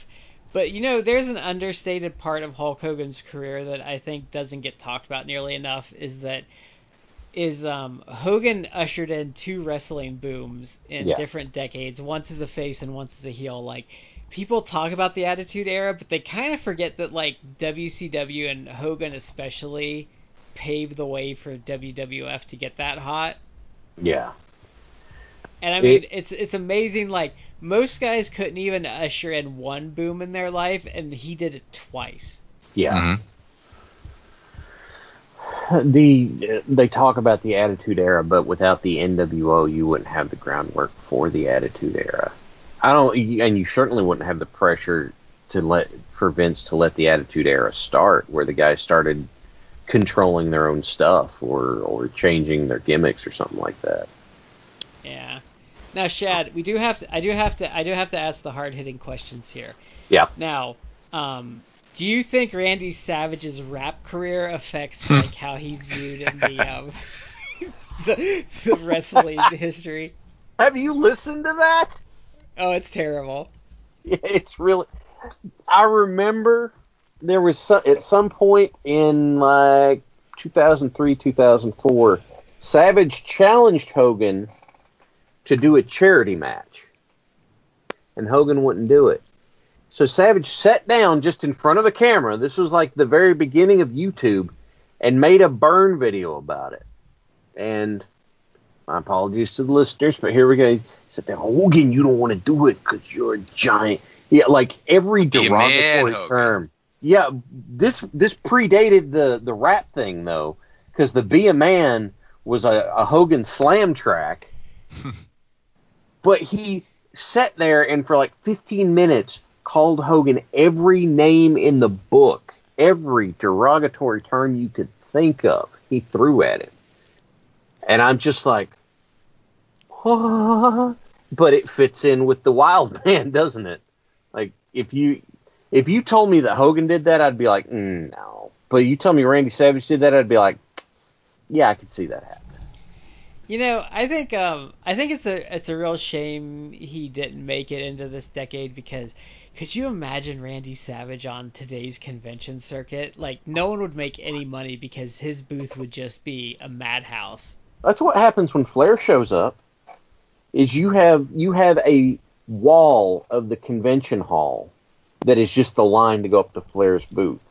But you know, there's an understated part of Hulk Hogan's career that I think doesn't get talked about nearly enough. Is that is um, Hogan ushered in two wrestling booms in yeah. different decades, once as a face and once as a heel. Like people talk about the Attitude Era, but they kind of forget that like WCW and Hogan especially paved the way for WWF to get that hot. Yeah. And I mean, it, it's it's amazing. Like most guys couldn't even usher in one boom in their life, and he did it twice. Yeah. Mm-hmm the they talk about the Attitude Era, but without the NWO, you wouldn't have the groundwork for the Attitude Era. I don't, and you certainly wouldn't have the pressure to let for Vince to let the Attitude Era start, where the guys started controlling their own stuff or or changing their gimmicks or something like that. Yeah. Now, Shad, we do have to. I do have to. I do have to ask the hard hitting questions here. Yeah. Now, um, do you think Randy Savage's rap career affects [LAUGHS] like how he's viewed in the um, [LAUGHS] the, the wrestling history? Have you listened to that? Oh, it's terrible. Yeah, it's really. I remember there was some, at some point in like 2003, 2004, Savage challenged Hogan to do a charity match, and Hogan wouldn't do it. So Savage sat down just in front of the camera. This was like the very beginning of YouTube, and made a burn video about it. And my apologies to the listeners, but here we go. He said, Hogan, you don't want to do it because you're a giant. Yeah, like every derogatory man, term. Yeah, this this predated the the rap thing though, because the "Be a Man" was a, a Hogan slam track. [LAUGHS] but he sat there and for like 15 minutes called Hogan every name in the book, every derogatory term you could think of, he threw at him. And I'm just like, but it fits in with the wild [LAUGHS] man, doesn't it? Like if you if you told me that Hogan did that, I'd be like, mm, no. But you tell me Randy Savage did that, I'd be like, yeah, I could see that happen. You know, I think um, I think it's a it's a real shame he didn't make it into this decade because could you imagine Randy Savage on today's convention circuit? Like, no one would make any money because his booth would just be a madhouse. That's what happens when Flair shows up. Is you have you have a wall of the convention hall that is just the line to go up to Flair's booth.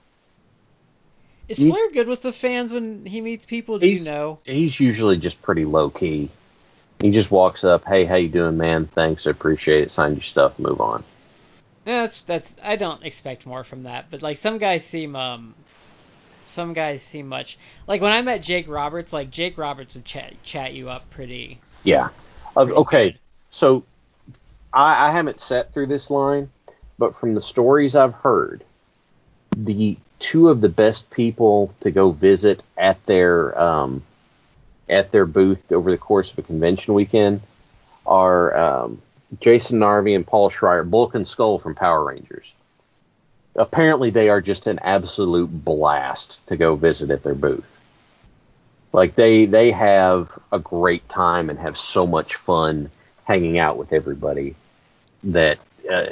Is Flair good with the fans when he meets people? Do you know? He's usually just pretty low key. He just walks up, "Hey, how you doing, man? Thanks, I appreciate it. Sign your stuff, move on." That's that's. I don't expect more from that, but like some guys seem um, some guys seem much like when I met Jake Roberts. Like Jake Roberts would chat chat you up pretty. Yeah. Uh, okay. Good. So I, I haven't sat through this line, but from the stories I've heard, the two of the best people to go visit at their um, at their booth over the course of a convention weekend are um, Jason Narvy and Paul Schrier, Bulk and Skull from Power Rangers. Apparently, they are just an absolute blast to go visit at their booth. Like they they have a great time and have so much fun hanging out with everybody that uh,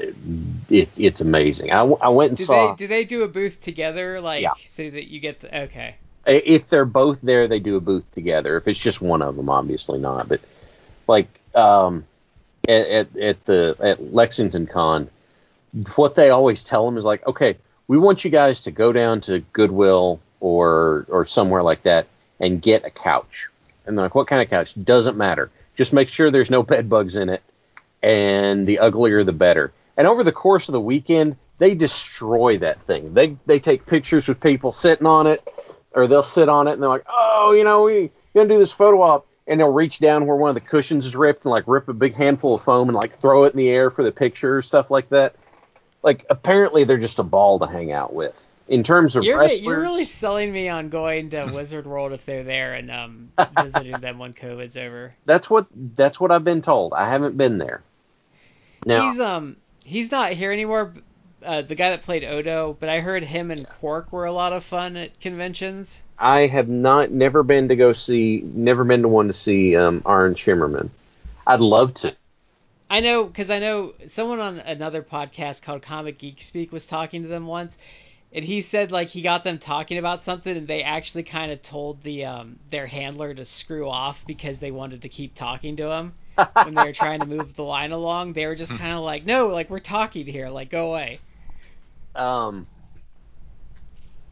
it, it's amazing. I, I went and do saw. They, do they do a booth together, like yeah. so that you get the okay? If they're both there, they do a booth together. If it's just one of them, obviously not. But like um, at, at, at the at Lexington Con, what they always tell them is like, okay, we want you guys to go down to Goodwill or or somewhere like that and get a couch. And they're like, what kind of couch? Doesn't matter. Just make sure there's no bed bugs in it, and the uglier the better. And over the course of the weekend, they destroy that thing. They they take pictures with people sitting on it. or they'll sit on it and they're like, oh, you know, we gonna do this photo op, and they'll reach down where one of the cushions is ripped and like rip a big handful of foam and like throw it in the air for the picture, or stuff like that. Like apparently they're just a ball to hang out with. In terms of You're, wrestlers, you're really selling me on going to Wizard World if they're there and um, [LAUGHS] visiting them when COVID's over. that's what that's what I've been told. I haven't been there. Now, He's um he's not here anymore. Uh, the guy that played Odo, but I heard him and Quark were a lot of fun at conventions. I have not never been to go see, never been to one to see um, Armin Shimerman. I'd love to. I know because I know someone on another podcast called Comic Geek Speak was talking to them once, and he said like he got them talking about something, and they actually kind of told the um, their handler to screw off because they wanted to keep talking to him when they were trying to move the line along. They were just kind of like, no, like we're talking here, like go away. Um,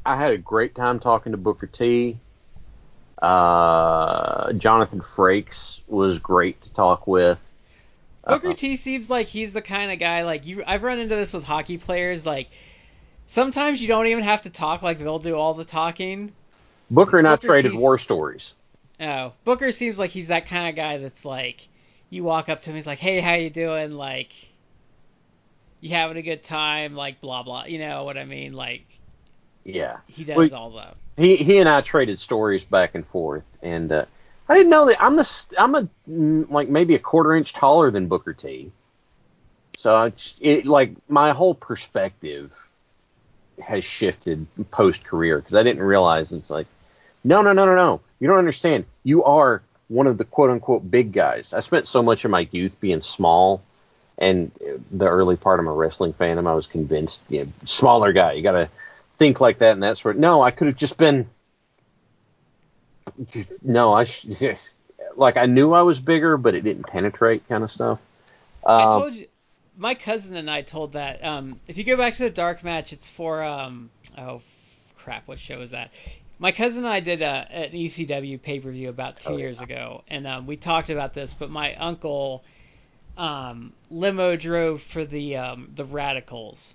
I had a great time talking to Booker T. Uh, Jonathan Frakes was great to talk with. Booker Uh, T seems like he's the kind of guy like you. I've run into this with hockey players. Like sometimes you don't even have to talk; like they'll do all the talking. Booker and I traded T's- war stories. Oh, Booker seems like he's that kind of guy that's like, you walk up to him, he's like, "Hey, how you doing?" Like, you having a good time? Like, blah blah. You know what I mean? Like, Yeah, he does Well, all that. he he and I traded stories back and forth, and uh, I didn't know that I'm the I'm a mm, like maybe a quarter inch taller than Booker T. So it like my whole perspective has shifted post career because I didn't realize it's like no no no no no you don't understand you are one of the quote unquote big guys. I spent so much of my youth being small. And the early part of my wrestling fandom, I was convinced, you know, smaller guy. You got to think like that and that sort. No, I could have just been. No, I sh- [LAUGHS] like I knew I was bigger, but it didn't penetrate, kind of stuff. I Um, told you. My cousin and I told that. Um, if you go back to the dark match, it's for um. Oh, crap! What show is that? My cousin and I did a, an ECW pay per view about two Oh, years yeah. ago, and um, we talked about this. But my uncle, um, limo drove for the um, the Radicalz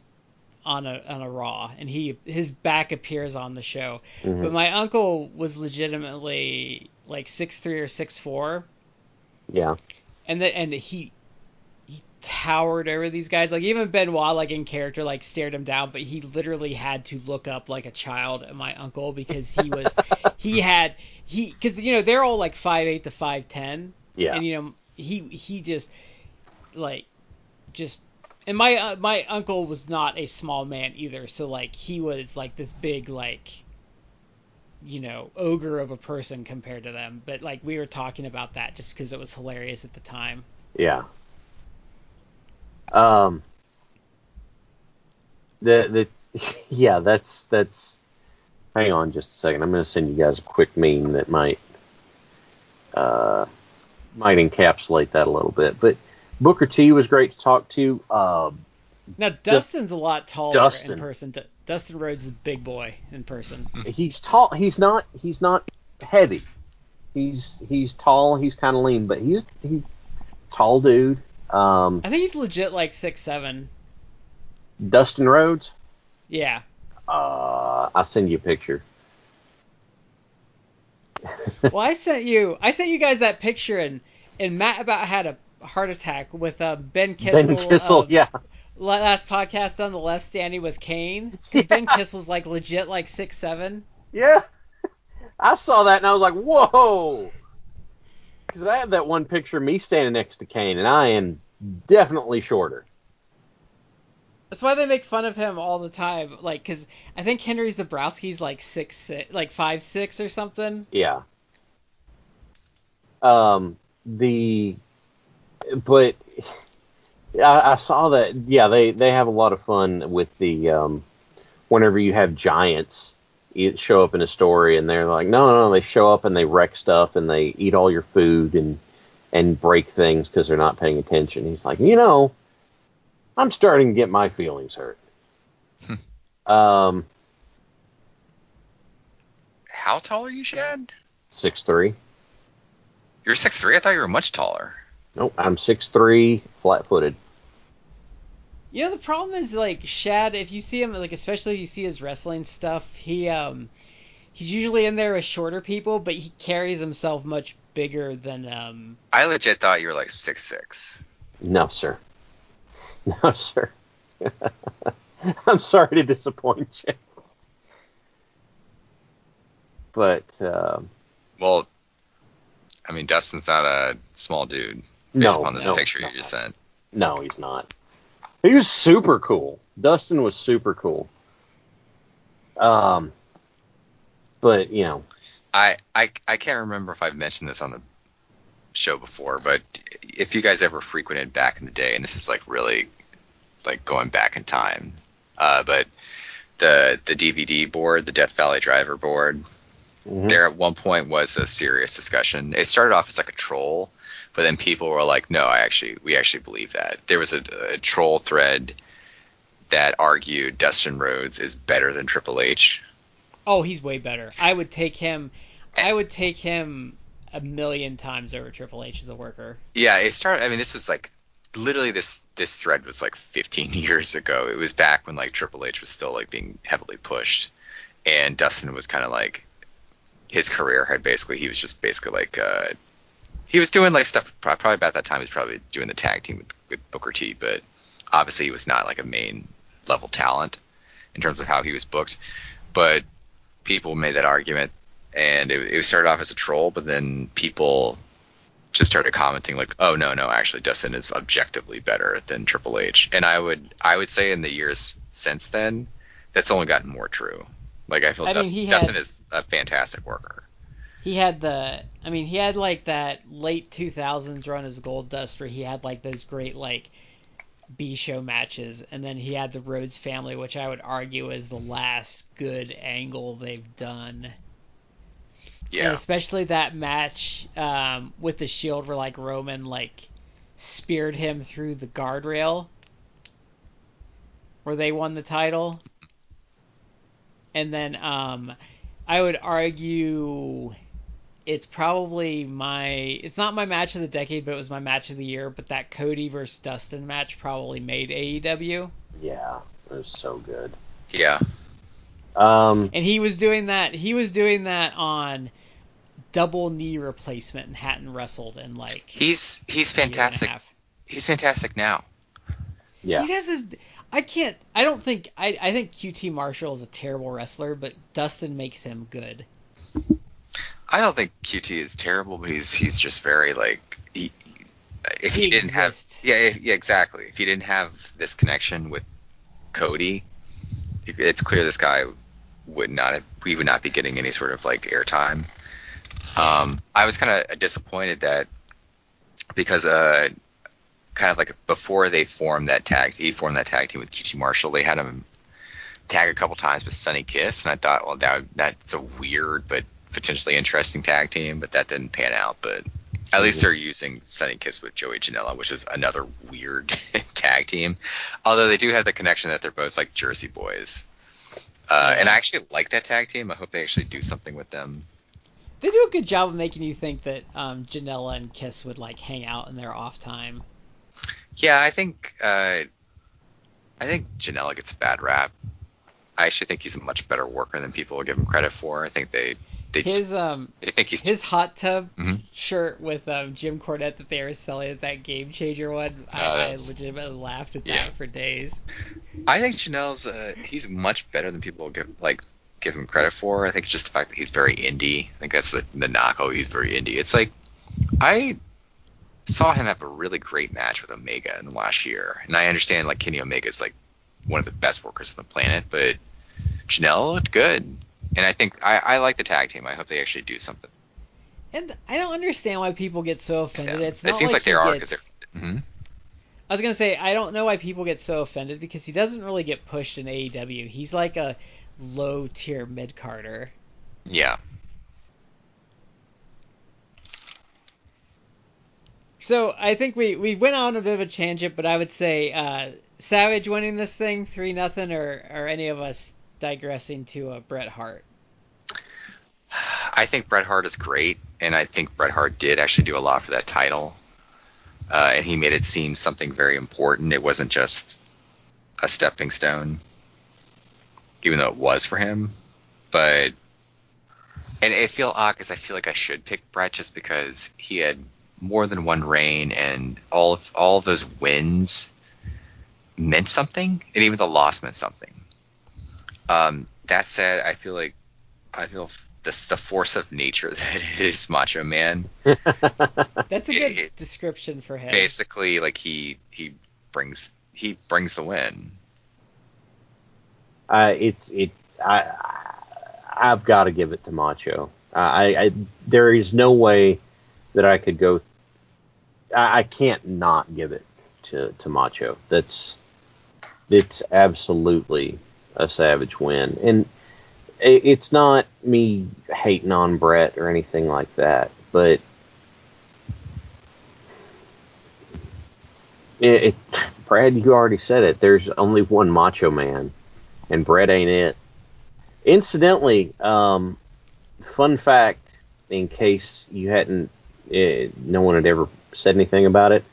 on a on a Raw, and he his back appears on the show. mhm. But my uncle was legitimately like six three or six four, yeah, and the, and he he towered over these guys. Like even Benoit, like in character, like stared him down, but he literally had to look up like a child at my uncle because he was [LAUGHS] he had he because you know they're all like five eight to five ten, yeah, and you know he he just like just and my uh, my uncle was not a small man either, so like he was like this big like you know ogre of a person compared to them. But like we were talking about that just because it was hilarious at the time. yeah. Um. The the [LAUGHS] yeah, that's that's. Hang on just a second. I'm going to send you guys a quick meme that might uh might encapsulate that a little bit. But Booker T was great to talk to. Uh, Now Dustin's a lot taller Dustin. in person. D- Dustin Rhodes is a big boy in person. [LAUGHS] he's tall. He's not. He's not heavy. He's he's tall. He's kind of lean, but he's he tall dude. Um, I think he's legit like six seven. Dustin Rhodes. Yeah. Uh, I'll send you a picture. Well, I sent you I sent you guys that picture and and Matt about had a heart attack with uh, Ben Kissel. ben Kissel. of yeah, Last podcast on the left standing with Kane. [LAUGHS] 'Cause Ben Kissel's like legit like six seven. yeah. [LAUGHS] I saw that and I was like, whoa. Because I have that one picture of me standing next to Kane, and I am definitely shorter. That's why they make fun of him all the time. Like, because I think Henry Zebrowski's like six, six like five six or something. Yeah. Um, the, but I, I saw that. Yeah, they they have a lot of fun with the um, whenever you have giants show up in a story and they're like, no, no, no, they show up and they wreck stuff and they eat all your food and and break things because they're not paying attention. He's like, you know, I'm starting to get my feelings hurt. [LAUGHS] um, How tall are you, Shad? six three. You're six three. I thought you were much taller. Nope, I'm six three, flat footed. You know the problem is like Shad. If you see him, like especially if you see his wrestling stuff, he um he's usually in there with shorter people, but he carries himself much bigger than um. I legit thought you were like six six. No, sir. [LAUGHS] No, sir. [LAUGHS] I'm sorry to disappoint you. But um, Well, I mean, Dustin's not a small dude based no, upon this no, picture you just sent. No, he's not. He was super cool. Dustin was super cool. Um, but you know, I, I I can't remember if I've mentioned this on the show before, but if you guys ever frequented back in the day, and this is like really like going back in time, uh, but the the DVD board, the Death Valley Driver board, mhm. there at one point was a serious discussion. It started off as like a troll, but then people were like, "No, I actually, we actually believe that." There was a, a troll thread that argued Dustin Rhodes is better than Triple H. Oh, he's way better. I would take him. I would take him a million times over Triple H as a worker. Yeah, it started. I mean, this was like literally this this thread was like 15 [LAUGHS] years ago. It was back when like Triple H was still like being heavily pushed, and Dustin was kind of like his career had basically he was just basically like uh, he was doing like stuff probably about that time he was probably doing the tag team with, with Booker T, but obviously he was not like a main level talent in terms of how he was booked. But people made that argument, and it, it started off as a troll, but then people just started commenting like, "Oh no, no, actually, Dustin is objectively better than Triple H." And I would, I would say in the years since then, that's only gotten more true. Like I feel I mean, Dustin, he had- Dustin is a fantastic worker. He had the. I mean, he had like that late 2000s run as Gold Dust where he had like those great like B show matches, and then he had the Rhodes family, which I would argue is the last good angle they've done. And Yeah, especially that match um, with the Shield, where like Roman like speared him through the guardrail, where they won the title. And then um, I would argue it's probably my it's not my match of the decade, but it was my match of the year. But that Cody versus Dustin match probably made AEW, yeah, it was so good. yeah, Um, and he was doing that. He was doing that on double knee replacement and hadn't wrestled in like he's he's a year and a fantastic. He's fantastic now. yeah, He doesn't. I can't. I don't think. I. I think QT Marshall is a terrible wrestler, but Dustin makes him good. I don't think QT is terrible, but he's he's just very like he, if he, He didn't exists. have yeah yeah exactly if he didn't have this connection with Cody, it's clear this guy would not have, we would not be getting any sort of like airtime. Um, I was kind of disappointed that because uh kind of like before they formed that tag he formed that tag team with QT Marshall they had him tag a couple times with Sunny Kiss and I thought well that that's a weird but potentially interesting tag team but that didn't pan out. But at least they're using Sunny Kiss with Joey Janela which is another weird [LAUGHS] tag team. Although they do have the connection that they're both like Jersey boys. Uh, and I actually like that tag team. I hope they actually do something with them. They do a good job of making you think that um, Janela and Kiss would like hang out in their off time. Yeah, I think uh, I think Janela gets a bad rap. I actually think he's a much better worker than people give him credit for. I think they they just, His um they think he's his hot tub Mhm. shirt with um, Jim Cornette that they were selling at that Game Changer one. I, I legitimately laughed at that Yeah. for days. I think Janela's uh, he's much better than people give like give him credit for. I think it's just the fact that he's very indie. I think that's the the knock. Oh, he's very indie. It's like I saw him have a really great match with Omega in the last year, and I understand like Kenny Omega is like one of the best workers on the planet, but Janelle looked good, and I think I, I like the tag team. I hope they actually do something. And I don't understand why people get so offended. Yeah. It's It seems like he they are, 'cause gets- hmm I was gonna say I don't know why people get so offended because he doesn't really get pushed in AEW. He's like a low tier mid carder. Yeah, So I think we, we went on a bit of a tangent, but I would say uh, Savage winning this thing three nothing, or or any of us digressing to uh, Bret Hart. I think Bret Hart is great, and I think Bret Hart did actually do a lot for that title, uh, and he made it seem something very important. It wasn't just a stepping stone, even though it was for him. But And I feel odd because I feel like I should pick Bret just because he had more than one reign, and all of all of those wins meant something, and even the loss meant something. Um, that said, I feel like I feel this the force of nature [LAUGHS] that is Macho Man. [LAUGHS] That's a good It- description for him. Basically, like he he brings he brings the win. Uh, it's it. I I've got to give it to Macho. I, I there is no way that I could go. I, I can't not give it to to Macho. That's it's absolutely a savage win, and it, it's not me hating on Bret or anything like that, but. It, it, Brad, you already said it. There's only one Macho Man, and Bret ain't it. Incidentally, um, fun fact, in case you hadn't, uh, no one had ever said anything about it.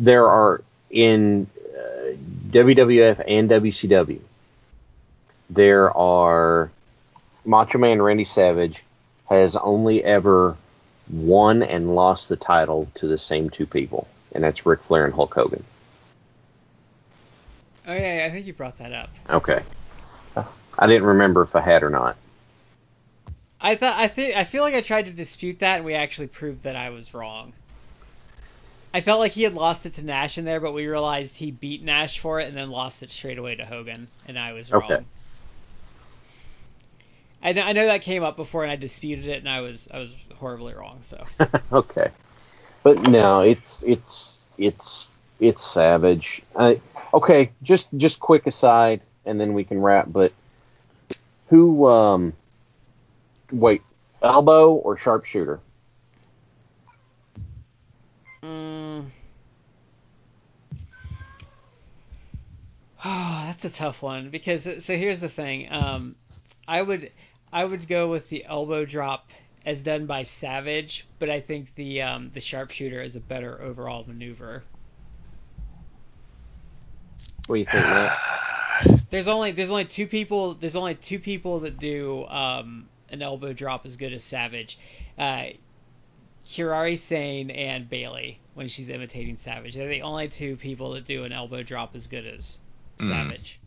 There are in uh, WWF and WCW. There are Macho Man Randy Savage has only ever won and lost the title to the same two people, and that's Ric Flair and Hulk Hogan. Oh yeah, yeah, I think you brought that up. Okay. I didn't remember if I had or not. I thought I think I feel like I tried to dispute that, and we actually proved that I was wrong. I felt like he had lost it to Nash in there, but we realized he beat Nash for it and then lost it straight away to Hogan, and I was wrong. Okay. I know, I know that came up before, and I disputed it, and I was I was horribly wrong. So [LAUGHS] okay. But no, it's it's it's it's savage. I, okay, just just quick aside, and then we can wrap. But who? Um, wait, elbow or sharpshooter? Mm. Oh, [SIGHS] that's a tough one because so here's the thing. Um, I would I would go with the elbow drop as done by Savage, but I think the um, the sharpshooter is a better overall maneuver. What do you think, Matt? [SIGHS] There's only there's only two people there's only two people that do um, an elbow drop as good as Savage. Uh, Kairi Sane and Bayley when she's imitating Savage. They're the only two people that do an elbow drop as good as Mm. Savage.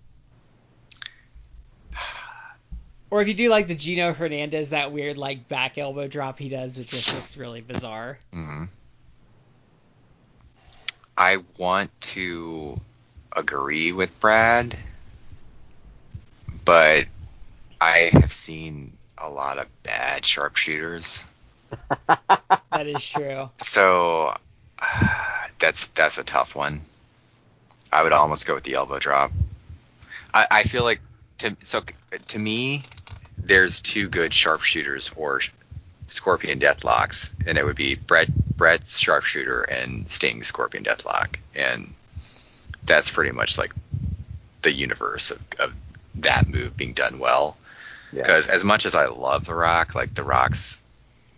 Or if you do like the Gino Hernandez, that weird like back elbow drop he does that just looks really bizarre. Mhm. I want to agree with Brad, but I have seen a lot of bad sharpshooters. [LAUGHS] That is true. So [SIGHS] that's that's a tough one. I would almost go with the elbow drop. I, I feel like to so to me, there's two good sharpshooters or Scorpion Deathlocks, and it would be Bret Bret's sharpshooter and Sting's Scorpion Deathlock, and that's pretty much like the universe of, of that move being done well. Yeah. Because as much as I love The Rock, like The Rock's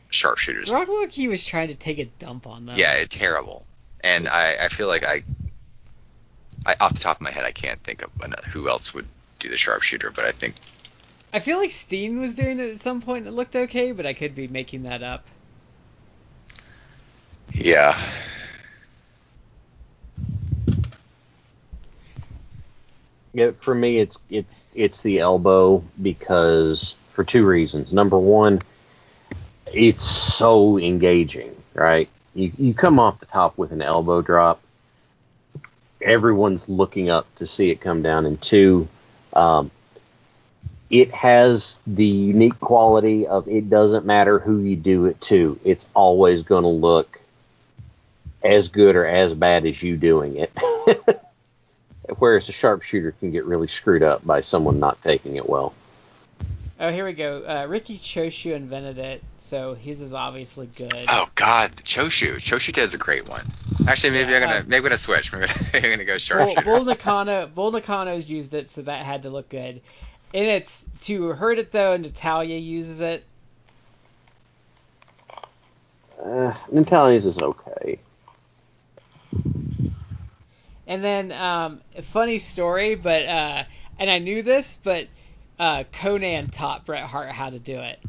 sharpshooters Rock looked like he was trying to take a dump on them. yeah, it's terrible. And I, I feel like I, I, off the top of my head, I can't think of another, who else would do the sharpshooter, but I think I feel like Steen was doing it at some point and it looked okay, but I could be making that up. yeah, Yeah, for me, it's it it's the elbow because for two reasons. Number one, it's so engaging, right? You you come off the top with an elbow drop, everyone's looking up to see it come down, and two, um, it has the unique quality of it doesn't matter who you do it to, it's always going to look as good or as bad as you doing it. [LAUGHS] Whereas a sharpshooter can get really screwed up by someone not taking it well. Oh, here we go. Uh, Riki Choshu invented it, so his is obviously good. Oh God, the Choshu. Choshu does a great one. Actually, maybe Yeah, I'm gonna uh, maybe I'm gonna switch. [LAUGHS] Maybe I'm gonna go Bull, sharpshooter. Bull Nakano, Bull Nakano's used it, so that had to look good. And it's to hurt it though, Natalya uses it. Uh, Natalya's is okay. And then, um, funny story, but uh, and I knew this, but uh, Konnan taught Bret Hart how to do it.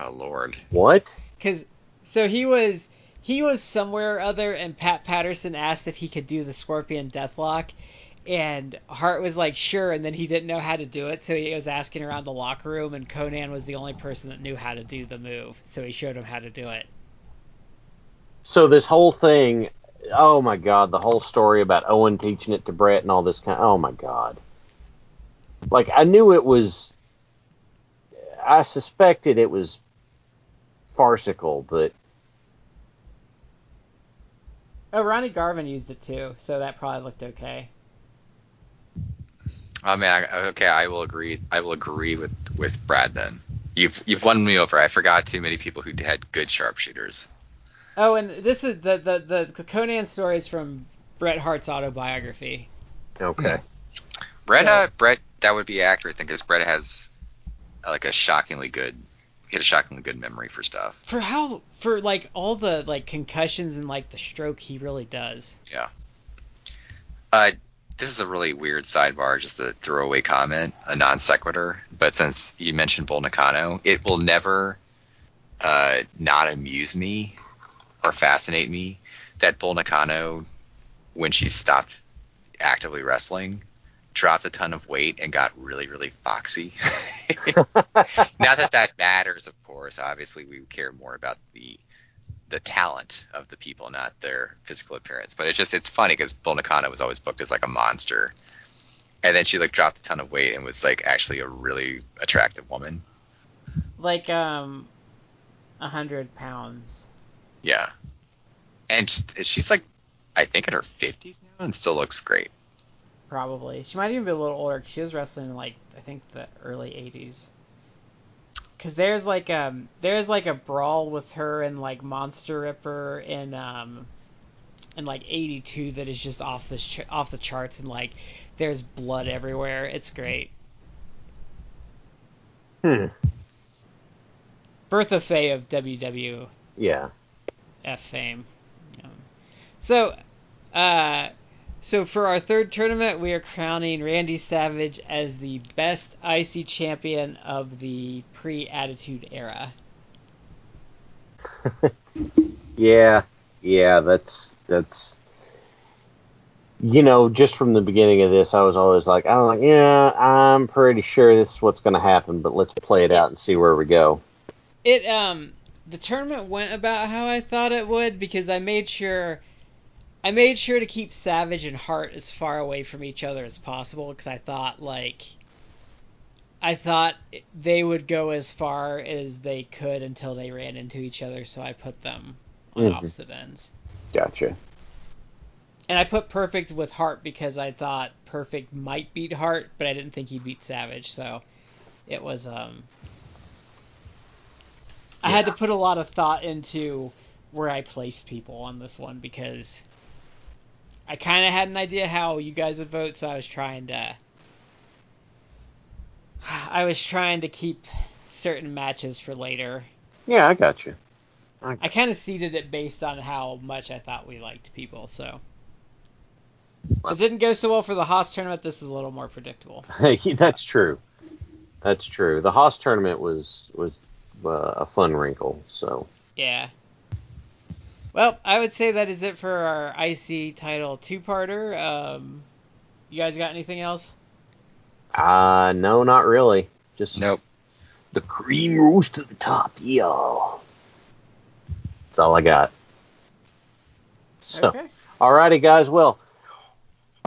Oh lord. What? Because so he was he was somewhere or other, and Pat Patterson asked if he could do the Scorpion Deathlock, and Hart was like, sure, and then he didn't know how to do it, so he was asking around the locker room, and Konnan was the only person that knew how to do the move, so he showed him how to do it. So this whole thing, oh my god, the whole story about Owen teaching it to Bret and all this kind. Oh my god. Like I knew it was. I suspected it was farcical, but Oh, Ronnie Garvin used it too, so that probably looked okay. Oh man, I, okay, I will agree. I will agree with with Brad then. You've you've won me over. I forgot too many people who had good sharpshooters. Oh, and this is the the the Konnan stories from Bret Hart's autobiography. okay. Bret, So- uh, Bret, that would be accurate then, because Bret has uh, like a shockingly good, he had a shockingly good memory for stuff. For how for like all the like concussions and like the stroke he really does. Yeah. Uh, this is a really weird sidebar, just a throwaway comment, a non sequitur. But since you mentioned Bull Nakano, it will never uh, not amuse me or fascinate me that Bull Nakano, when she stopped actively wrestling, dropped a ton of weight and got really, really foxy. [LAUGHS] [LAUGHS] not that that matters, of course. Obviously, we care more about the the talent of the people, not their physical appearance. But it's just it's funny because Bull Nakano was always booked as like a monster, and then she like dropped a ton of weight and was like actually a really attractive woman. Like um, a hundred pounds. Yeah, and sh- she's like I think in her fifties now and still looks great. Probably. She might even be a little older 'cause she was wrestling in like I think the early '80s. Cause there's like um there's like a brawl with her and like Monster Ripper in um in like '82 that is just off the ch- off the charts and like there's blood everywhere. It's great. Hmm. Bertha Faye of WW. Yeah. F fame. Um, so, uh, so for our third tournament, we are crowning Randy Savage as the best IC champion of the pre-Attitude Era. [LAUGHS] Yeah. Yeah. That's that's. You know, just from the beginning of this, I was always like, I was like, yeah, I'm pretty sure this is what's going to happen, but let's play it out and see where we go. It um the tournament went about how I thought it would because I made sure I made sure to keep Savage and Hart as far away from each other as possible because I thought like I thought they would go as far as they could until they ran into each other, so I put them on Mhm. opposite ends. Gotcha. And I put Perfect with Hart because I thought Perfect might beat Hart, but I didn't think he'd beat Savage, so it was um I had to put a lot of thought into where I placed people on this one because I kind of had an idea how you guys would vote, so I was trying to [SIGHS] I was trying to keep certain matches for later. Yeah, I got you. I I kind of seeded it based on how much I thought we liked people, so it didn't go so well for the Haas tournament. This is a little more predictable. [LAUGHS] That's true. That's true. The Haas tournament was was uh, a fun wrinkle. So Yeah. Well, I would say that is it for our IC title two-parter. Um, you guys got anything else? uh no, not really. Just Nope. the cream rose to the top, y'all. That's all I got. So, Okay. alrighty, guys. Well,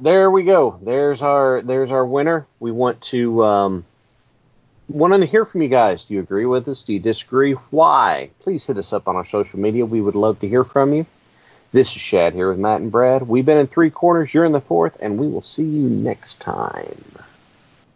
there we go. There's our there's our winner. We want to um, want to hear from you guys. Do you agree with us? Do you disagree? Why? Please hit us up on our social media. We would love to hear from you. This is Shad here with Matt and Brad. We've been in three corners. You're in the fourth, and we will see you next time.